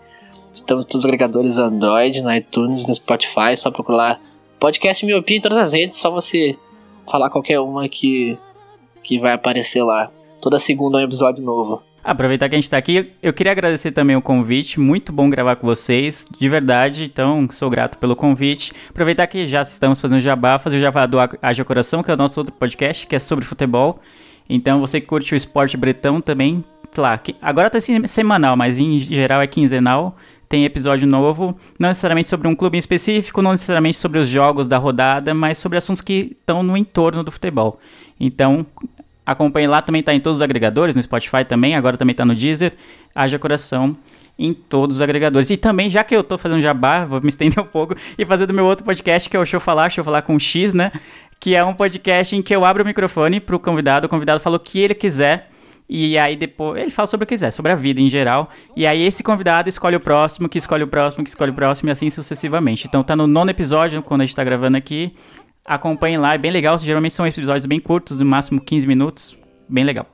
Estamos todos os agregadores Android, no iTunes, no Spotify, só procurar podcast Miopia em todas as redes, só você falar qualquer uma que, que vai aparecer lá. Toda segunda é um episódio novo. Aproveitar que a gente tá aqui, eu queria agradecer também o convite. Muito bom gravar com vocês, de verdade. Então, sou grato pelo convite. Aproveitar que já estamos fazendo jabá, fazer o jabá do Haja Coração, que é o nosso outro podcast, que é sobre futebol. Então, você que curte o esporte bretão também, lá. Agora tá semanal, mas em geral é quinzenal. Tem episódio novo, não necessariamente sobre um clube em específico, não necessariamente sobre os jogos da rodada, mas sobre assuntos que estão no entorno do futebol. Então, Acompanhe lá, também está em todos os agregadores, no Spotify também, agora também está no Deezer. Haja coração em todos os agregadores. E também, já que eu estou fazendo jabá, vou me estender um pouco e fazer do meu outro podcast, que é o Show Falar, Show Falar com X, né? Que é um podcast em que eu abro o microfone para o convidado, o convidado falou o que ele quiser. E aí depois ele fala sobre o que quiser, sobre a vida em geral. E aí esse convidado escolhe o próximo, que escolhe o próximo, que escolhe o próximo e assim sucessivamente. Então tá no nono episódio, quando a gente tá gravando aqui. Acompanhem lá, é bem legal. Geralmente são episódios bem curtos, no máximo 15 minutos. Bem legal.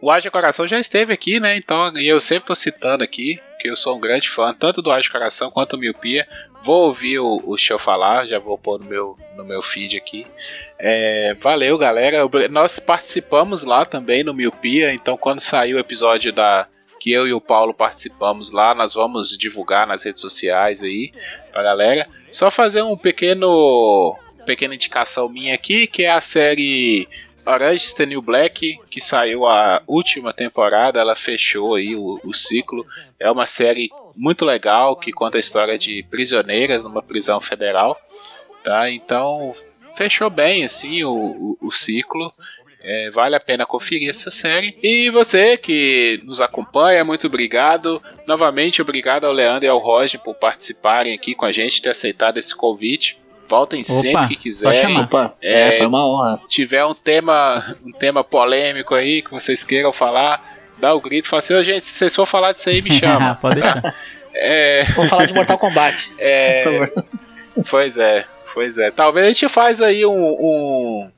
O Haja Coração já esteve aqui, né? Então, eu sempre tô citando aqui que eu sou um grande fã, tanto do Haja Coração quanto do Miopia. Vou ouvir o, o show falar, já vou pôr no meu, no meu feed aqui. É, valeu, galera. Nós participamos lá também no Miopia, então quando sair o episódio da, que eu e o Paulo participamos lá. Nós vamos divulgar nas redes sociais aí pra galera. Só fazer um pequeno pequena indicação minha aqui, que é a série Orange is the New Black, que saiu a última temporada, ela fechou aí o, o ciclo. É uma série muito legal que conta a história de prisioneiras numa prisão federal, tá? Então fechou bem assim o, o, o ciclo. É, vale a pena conferir essa série. E você que nos acompanha, muito obrigado. Novamente, obrigado ao Leandro e ao Roger por participarem aqui com a gente, ter aceitado esse convite. Voltem Opa, sempre que quiserem. Opa, É, é, foi uma honra. tiver um tema, um tema polêmico aí que vocês queiram falar, dá o grito, fala assim, ô gente, se vocês for falar disso aí, me chama. Pode deixar. é, Vamos falar de Mortal Kombat. é, Por favor. pois é, pois é. Talvez a gente faz aí um, um,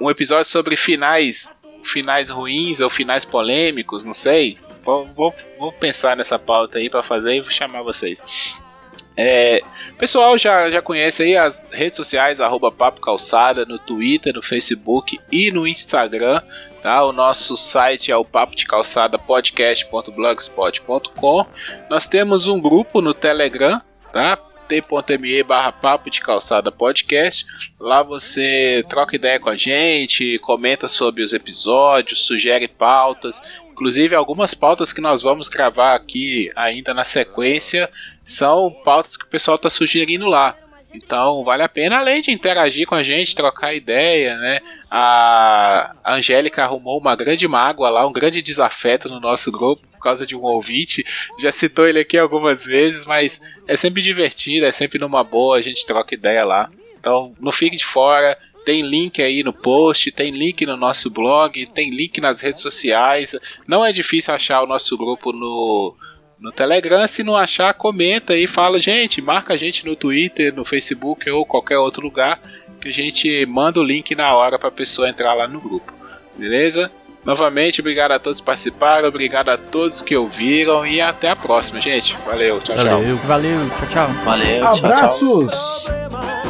um episódio sobre finais, finais ruins ou finais polêmicos, não sei. Vou, vou, vou pensar nessa pauta aí pra fazer e vou chamar vocês. É, pessoal já, já conhece aí as redes sociais, arroba Papo Calçada, no Twitter, no Facebook e no Instagram. Tá? O nosso site é o papo de calçada podcast.blogspot.com. Nós temos um grupo no Telegram, tá? t.me barra papo de calçada podcast. Lá você troca ideia com a gente, comenta sobre os episódios, sugere pautas. Inclusive, algumas pautas que nós vamos gravar aqui ainda na sequência são pautas que o pessoal está sugerindo lá. Então vale a pena, além de interagir com a gente, trocar ideia, né? A Angélica arrumou uma grande mágoa lá, um grande desafeto no nosso grupo por causa de um ouvinte. Já citou ele aqui algumas vezes, mas é sempre divertido, é sempre numa boa, a gente troca ideia lá. Então não fique de fora. Tem link aí no post, tem link no nosso blog, tem link nas redes sociais. Não é difícil achar o nosso grupo no, no Telegram. Se não achar, comenta aí, fala, gente, marca a gente no Twitter, no Facebook ou qualquer outro lugar que a gente manda o link na hora para a pessoa entrar lá no grupo. Beleza? Novamente, obrigado a todos que participaram, obrigado a todos que ouviram e até a próxima, gente. Valeu, tchau, tchau. Valeu. Valeu, tchau, tchau. Valeu, tchau, tchau.